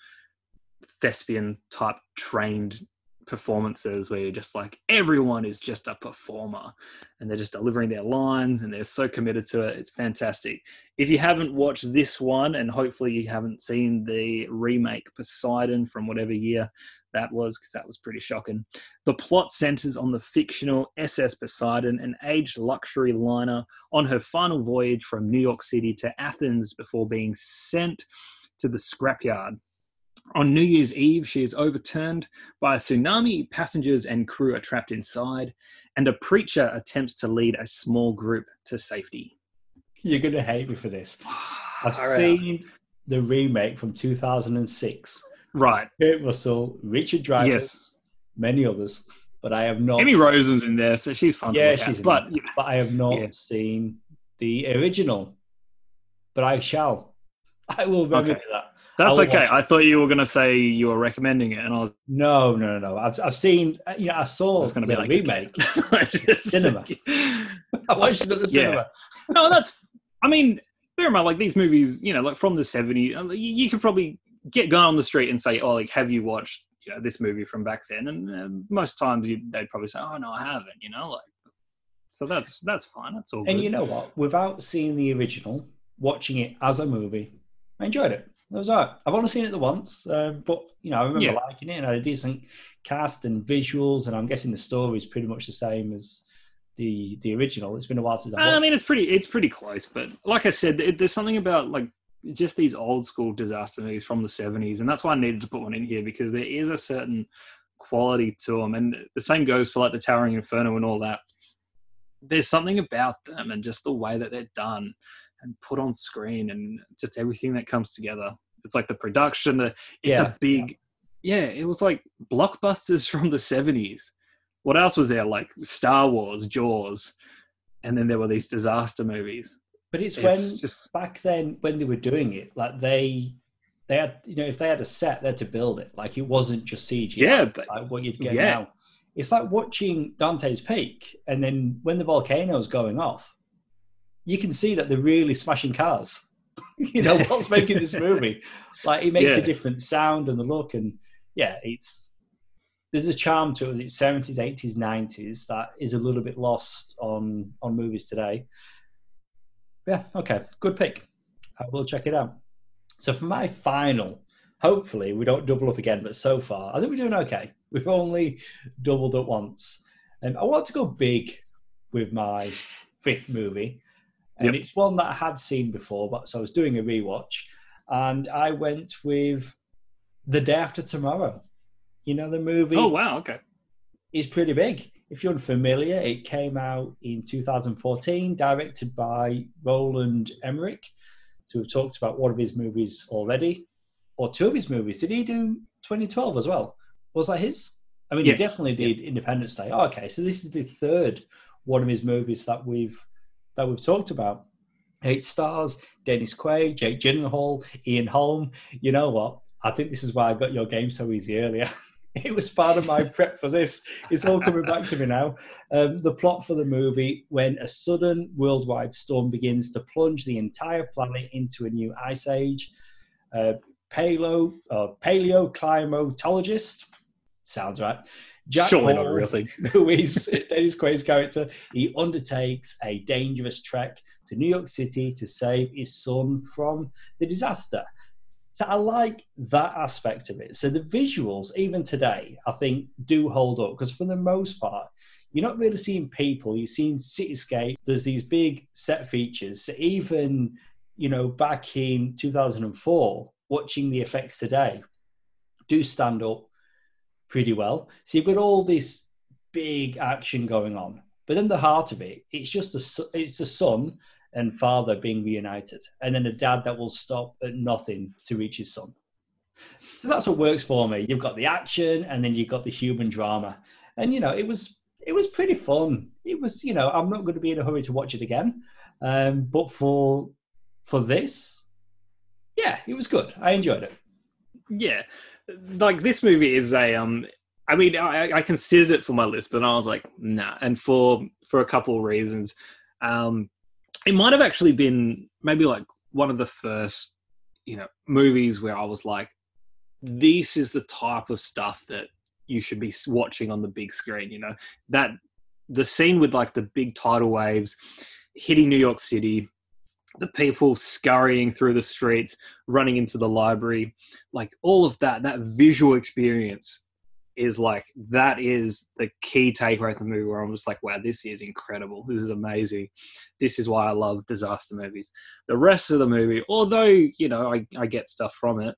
thespian type trained performances where you're just like everyone is just a performer and they're just delivering their lines and they're so committed to it. It's fantastic. If you haven't watched this one and hopefully you haven't seen the remake poseidon from whatever year that was because that was pretty shocking. The plot centers on the fictional ss poseidon an aged luxury liner on her final voyage from new york city to athens before being sent to the scrapyard on New Year's Eve, she is overturned by a tsunami. Passengers and crew are trapped inside, and a preacher attempts to lead a small group to safety. You're going to hate me for this. I've right. seen the remake from 2006. Right. Kurt Russell, Richard Dreyfuss, Yes. many others, but I have not. Emmy Rossum's in there, so she's fun. Yeah, at. she's but it. but I have not Yeah. seen the original. But I shall. I will remember Okay. that. That's I'll okay. I thought you were going to say you were recommending it, and I was No, no, no, no. I've I've seen. uh, You know, I saw just going to be like remake. just- Cinema. I watched it at the Yeah. cinema. no, that's. I mean, bear in mind, like these movies, you know, like from the '70s, uh, you, could probably get going on the street and say, "Oh, like, have you watched, you know, this movie from back then?" And uh, most times, you, they'd probably say, "Oh, no, I haven't." You know, like. So that's that's fine. That's all. And good. you know what? Without seeing the original, watching it as a movie, I enjoyed it. It was alright. I've only seen it the once, uh, but you know, I remember Yeah. liking it and had a decent cast and visuals, and I'm guessing the story is pretty much the same as the the original. It's been a while since I've I mean, it's pretty it's pretty close, but like I said, it, there's something about like just these old school disaster movies from the '70s, and that's why I needed to put one in here because there is a certain quality to them, and the same goes for like the Towering Inferno and all that. There's something about them and just the way that they're done and put on screen, and just everything that comes together. It's like the production, the it's Yeah, a big, yeah. It was like blockbusters from the '70s. What else was there? Like Star Wars, Jaws, and then there were these disaster movies. but it's, It's when just back then when they were doing it, like they they had you know if they had a set, they had to build it. Like it wasn't just CG Yeah, but- like what you'd get yeah. now. It's like watching Dante's Peak, and then when the volcano's going off, you can see that they're really smashing cars. you know what's making this movie? Like it makes Yeah. a different sound and the look, and yeah, it's there's a charm to it. It's seventies, eighties, nineties that is a little bit lost on on movies today. Yeah, okay, good pick. I will check it out. So for my final, hopefully we don't double up again, but so far I think we're doing okay. We've only doubled up once, and I want to go big with my fifth movie, and Yep. it's one that I had seen before, but so I was doing a rewatch, and I went with The Day After Tomorrow. You know the movie oh wow, okay, is pretty big. If you're unfamiliar, it came out in 2014, directed by Roland Emmerich. So we've talked about one of his movies already, or two of his movies. Did he do 2012 as well? Was that his? I mean, Yes. he definitely did Independence Day. Oh, okay, so this is the third one of his movies that we've that we've talked about. Eight stars Dennis Quaid, Jake Gyllenhaal, Ian Holm. You know what? I think this is why I got your game so easy earlier. It was part of my prep for this. It's all coming back to me now. Um, the plot for the movie when a sudden worldwide storm begins to plunge the entire planet into a new ice age. Uh, paleo, uh, paleoclimatologist, sounds right. Jack surely not Hall, a real thing. who is Dennis Quaid's character, he undertakes a dangerous trek to New York City to save his son from the disaster. So I like that aspect of it. So the visuals, even today, I think do hold up because for the most part, you're not really seeing people. You're seeing cityscape. There's these big set features. So even you know back in 2004, watching the effects today do stand up pretty well. So you've got all this big action going on, but in the heart of it, it's just a it's the son and father being reunited, and then a dad that will stop at nothing to reach his son. So that's what works for me. You've got the action, and then you've got the human drama, and you know it was it was pretty fun. It was you know I'm not going to be in a hurry to watch it again, um, but for for this, yeah, it was good. I enjoyed it. Yeah, like this movie is a um. I mean, I, I considered it for my list, but I was like, nah. And for for a couple of reasons, um, it might have actually been maybe like one of the first, you know, movies where I was like, this is the type of stuff that you should be watching on the big screen. You know that the scene with like the big tidal waves hitting New York City, the people scurrying through the streets, running into the library, like all of that, that visual experience is like that is the key takeaway from the movie where I'm just like, wow, this is incredible. This is amazing. This is why I love disaster movies. The rest of the movie, although, you know, I, I get stuff from it,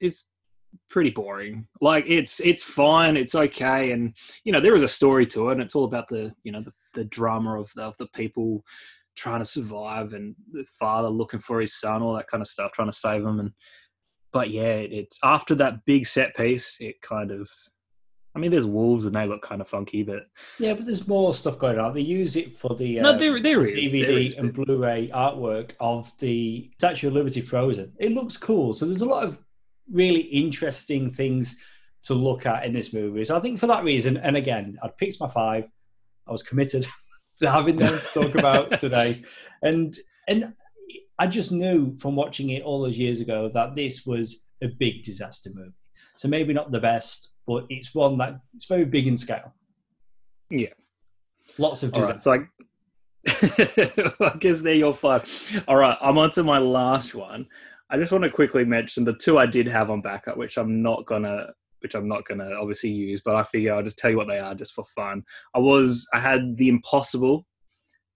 it's pretty boring. Like it's it's fine, it's okay, and you know, there is a story to it, and it's all about the, you know, the, the drama of the, of the people trying to survive and the father looking for his son, all that kind of stuff, trying to save him and but yeah, it's after that big set piece, it kind of. I mean, there's wolves and they look kind of funky, but yeah, but there's more stuff going on. They use it for the no, uh, there, there is DVD there is, and Blu-ray artwork of the Statue of Liberty frozen. It looks cool, so there's a lot of really interesting things to look at in this movie. So I think for that reason, and again, I'd picked my five. I was committed to having them to talk about today, and and I just knew from watching it all those years ago that this was a big disaster movie. So maybe not the best, but it's one that it's very big in scale. Yeah, lots of disaster. Right, so I, I guess they're your five. All right, I'm on to my last one. I just want to quickly mention the two I did have on backup, which I'm not gonna, which I'm not gonna obviously use, but I figure I'll just tell you what they are just for fun. I was, I had The Impossible,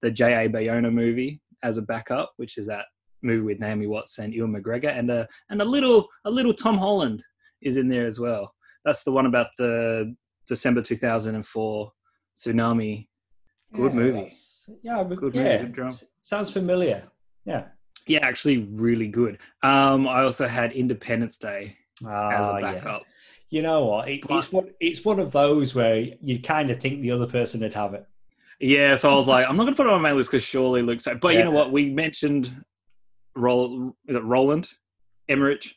the J.A. Bayona movie, as a backup, which is that movie with Naomi Watts and Ewan McGregor, and a and a little a little Tom Holland is in there as well. That's the one about the December 2004 tsunami. Good yeah, movie. Yeah, good yeah. Movie, good Sounds familiar. Yeah. Yeah, actually, really good. Um, I also had Independence Day ah, as a backup. Yeah. You know what? It, it's one. It's one of those where you kind of think the other person would have it. Yeah, so I was like, I'm not going to put it on my list because surely looks. Like, but yeah. you know what? We mentioned Roll is it Roland Emmerich?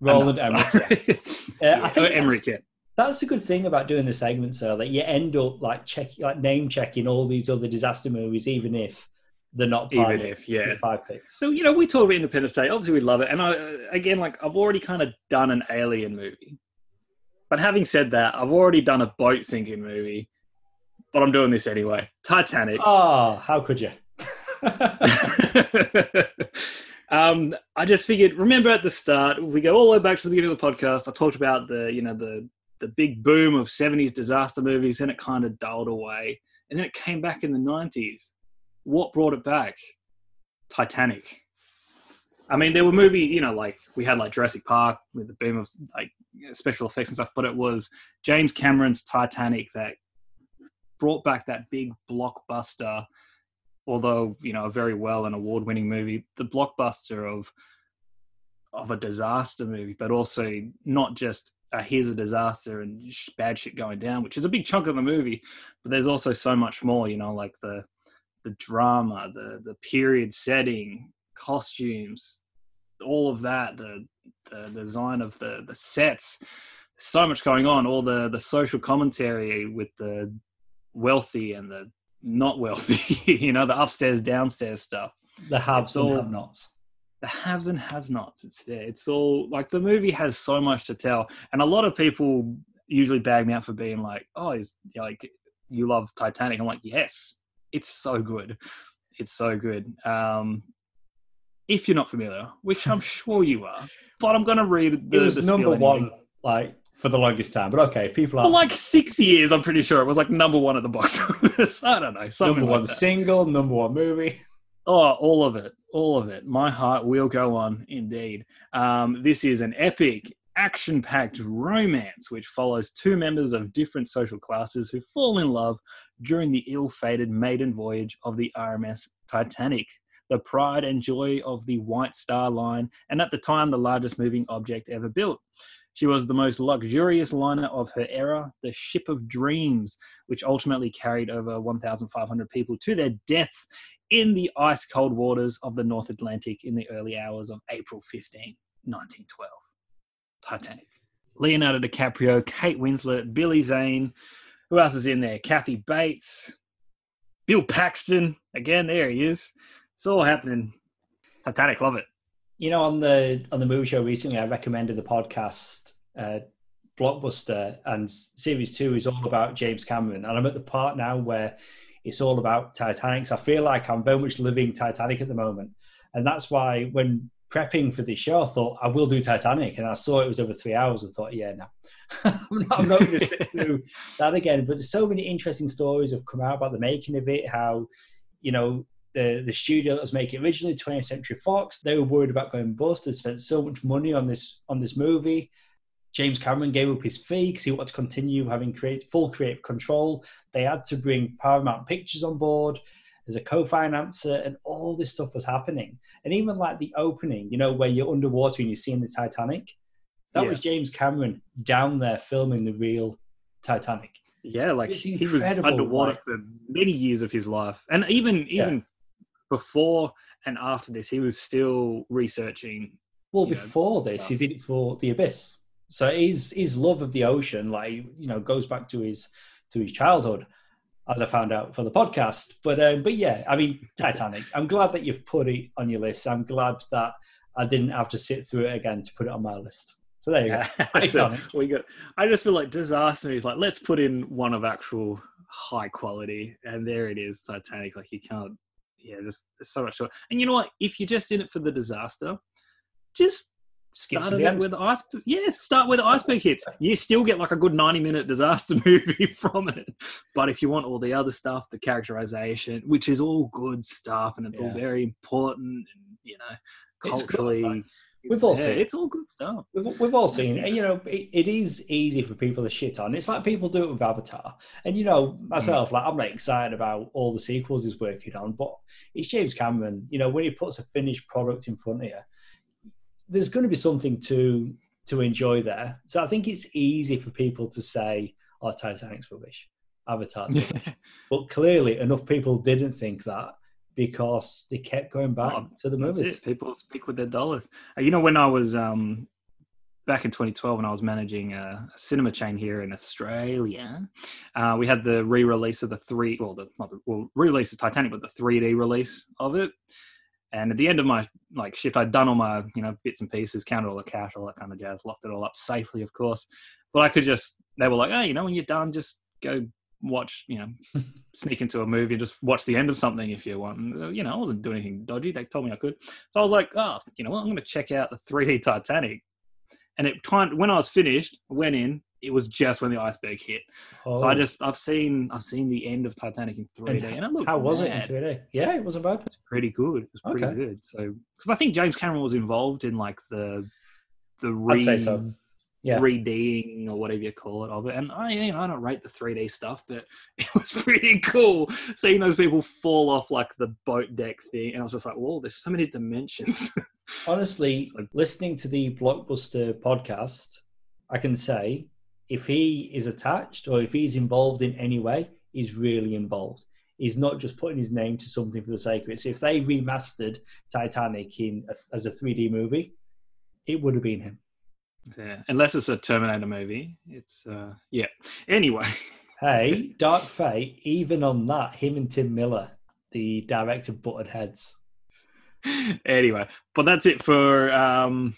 Roland Emmerich. Yeah. uh, I think Emmerich. Yeah. That's the good thing about doing the segment, so that you end up like check, like name checking all these other disaster movies, even if they're not even if yeah five picks. So you know, we talk about Independence Day. Obviously, we love it, and I again, like I've already kind of done an alien movie. But having said that, I've already done a boat sinking movie, but I'm doing this anyway. Titanic. Oh, how could you? Um, I just figured, remember at the start, we go all the way back to the beginning of the podcast. I talked about the, you know, the the big boom of '70s disaster movies, and it kind of dulled away, and then it came back in the '90s. What brought it back? Titanic. I mean, there were movie, you know, like we had like Jurassic Park with the boom of like special effects and stuff, but it was James Cameron's Titanic that brought back that big blockbuster although you know a very well and award-winning movie, the blockbuster of of a disaster movie, but also not just a, here's a disaster and bad shit going down, which is a big chunk of the movie. But there's also so much more, you know, like the the drama, the the period setting, costumes, all of that, the the design of the the sets. So much going on, all the the social commentary with the wealthy and the not wealthy, you know, the upstairs, downstairs stuff. The haves and have nots. The haves and have nots. It's there. It's all like the movie has so much to tell. And a lot of people usually bag me out for being like, oh, is like you love Titanic. I'm like, yes, it's so good. It's so good. Um, if you're not familiar, which I'm sure you are, but I'm going to read the, it was the number one, like for the longest time. But okay, people are for like six years. I'm pretty sure it was like number one at the box office. I don't know. Number one like single, number one movie. Oh, all of it, all of it. My heart will go on, indeed. Um, this is an epic, action-packed romance which follows two members of different social classes who fall in love during the ill-fated maiden voyage of the RMS Titanic the pride and joy of the White Star Line, and at the time, the largest moving object ever built. She was the most luxurious liner of her era, the Ship of Dreams, which ultimately carried over 1,500 people to their deaths in the ice cold waters of the North Atlantic in the early hours of April 15, 1912. Titanic. Leonardo DiCaprio, Kate Winslet, Billy Zane. Who else is in there? Kathy Bates, Bill Paxton. Again, there he is. It's all happening. Titanic, love it. you know, on the on the movie show recently, I recommended the podcast uh, Blockbuster, and series two is all about James Cameron. And I'm at the part now where it's all about Titanic. So I feel like I'm very much living Titanic at the moment, and that's why when prepping for this show, I thought I will do Titanic, and I saw it was over three hours. I thought, yeah, no, I'm not, I'm not going to sit through that again. But there's so many interesting stories have come out about the making of it, how you know the the studio that was making originally 20th Century Fox, they were worried about going bust. They spent so much money on this on this movie. James Cameron gave up his fee because he wanted to continue having create, full creative control. They had to bring Paramount Pictures on board as a co-financer, and all this stuff was happening. And even like the opening, you know, where you're underwater and you're seeing the Titanic, that yeah. was James Cameron down there filming the real Titanic. Yeah, like he was underwater for many years of his life, and even even. Before and after this, he was still researching. Well, before know, this, stuff. he did it for The Abyss. So his his love of the ocean, like you know, goes back to his to his childhood, as I found out for the podcast. But um, but yeah, I mean, Titanic. I'm glad that you've put it on your list. I'm glad that I didn't have to sit through it again to put it on my list. So there you go. so we got. I just feel like disaster movies. Like let's put in one of actual high quality, and there it is, Titanic. Like you can't. Yeah, just so much. And you know what? If you're just in it for the disaster, just started it with ice. Yeah, start with the iceberg hits. You still get like a good ninety-minute disaster movie from it. But if you want all the other stuff, the characterization, which is all good stuff, and it's yeah. all very important, and you know, culturally. We've all yeah, seen it's all good stuff. We've, we've all seen it. You know, it, it is easy for people to shit on. It's like people do it with Avatar. And, you know, myself, mm. like, I'm not excited about all the sequels he's working on, but it's James Cameron. You know, when he puts a finished product in front of you, there's going to be something to to enjoy there. So I think it's easy for people to say, "Oh, Titanic's rubbish, Avatar." but clearly, enough people didn't think that because they kept going back oh, to the movies. People speak with their dollars. Uh, you know, when I was um, back in 2012, when I was managing a, a cinema chain here in Australia, uh, we had the re-release of the three, well, the not the well, re-release of Titanic, but the 3D release of it. And at the end of my like shift, I'd done all my you know bits and pieces, counted all the cash, all that kind of jazz, locked it all up safely, of course. But I could just they were like, hey, you know, when you're done, just go watch, you know, sneak into a movie, and just watch the end of something if you want. And, uh, you know, I wasn't doing anything dodgy. They told me I could, so I was like, oh, you know what, I'm going to check out the 3D Titanic. And it kind when I was finished, went in, it was just when the iceberg hit. Oh. So I oh. just I've seen I've seen the end of Titanic in 3D, and, and it looked how was mad. it in 3D? Yeah, it wasn't bad. It's pretty good. It was pretty okay. good. So because I think James Cameron was involved in like the the re- I'd say so yeah. 3Ding or whatever you call it of it. And I, you know, I don't rate the 3D stuff, but it was pretty cool seeing those people fall off like the boat deck thing. And I was just like, whoa, there's so many dimensions. Honestly, so, listening to the Blockbuster podcast, I can say if he is attached or if he's involved in any way, he's really involved. He's not just putting his name to something for the sake of it. So if they remastered Titanic in a, as a 3D movie, it would have been him. Yeah, unless it's a Terminator movie. It's uh yeah. Anyway. hey, Dark Fate, even on that, him and Tim Miller, the director butted heads. Anyway, but that's it for um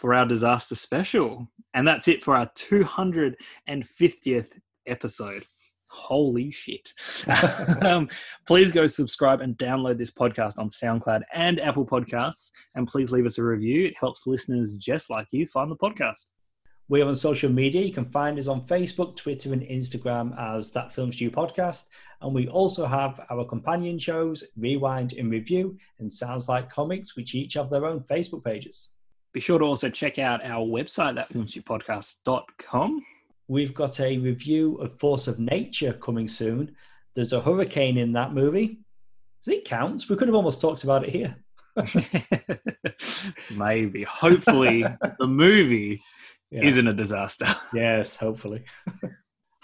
for our disaster special. And that's it for our 250th episode. Holy shit. um, please go subscribe and download this podcast on SoundCloud and Apple Podcasts. And please leave us a review. It helps listeners just like you find the podcast. We're on social media. You can find us on Facebook, Twitter, and Instagram as That Film Stew Podcast. And we also have our companion shows, Rewind and Review, and Sounds Like Comics, which each have their own Facebook pages. Be sure to also check out our website, thatfilmstewpodcast.com. We've got a review of Force of Nature coming soon. There's a hurricane in that movie. Does it count? We could have almost talked about it here. Maybe. Hopefully, the movie yeah. isn't a disaster. Yes, hopefully.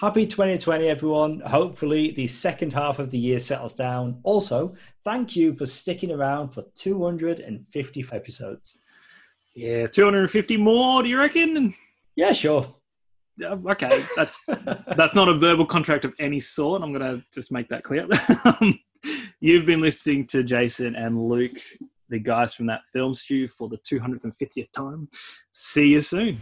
Happy 2020, everyone. Hopefully, the second half of the year settles down. Also, thank you for sticking around for 250 episodes. Yeah, 250 more, do you reckon? Yeah, sure okay, that's that's not a verbal contract of any sort. I'm going to just make that clear. Um, you've been listening to Jason and Luke the guys from that film stew for the 250th time. See you soon.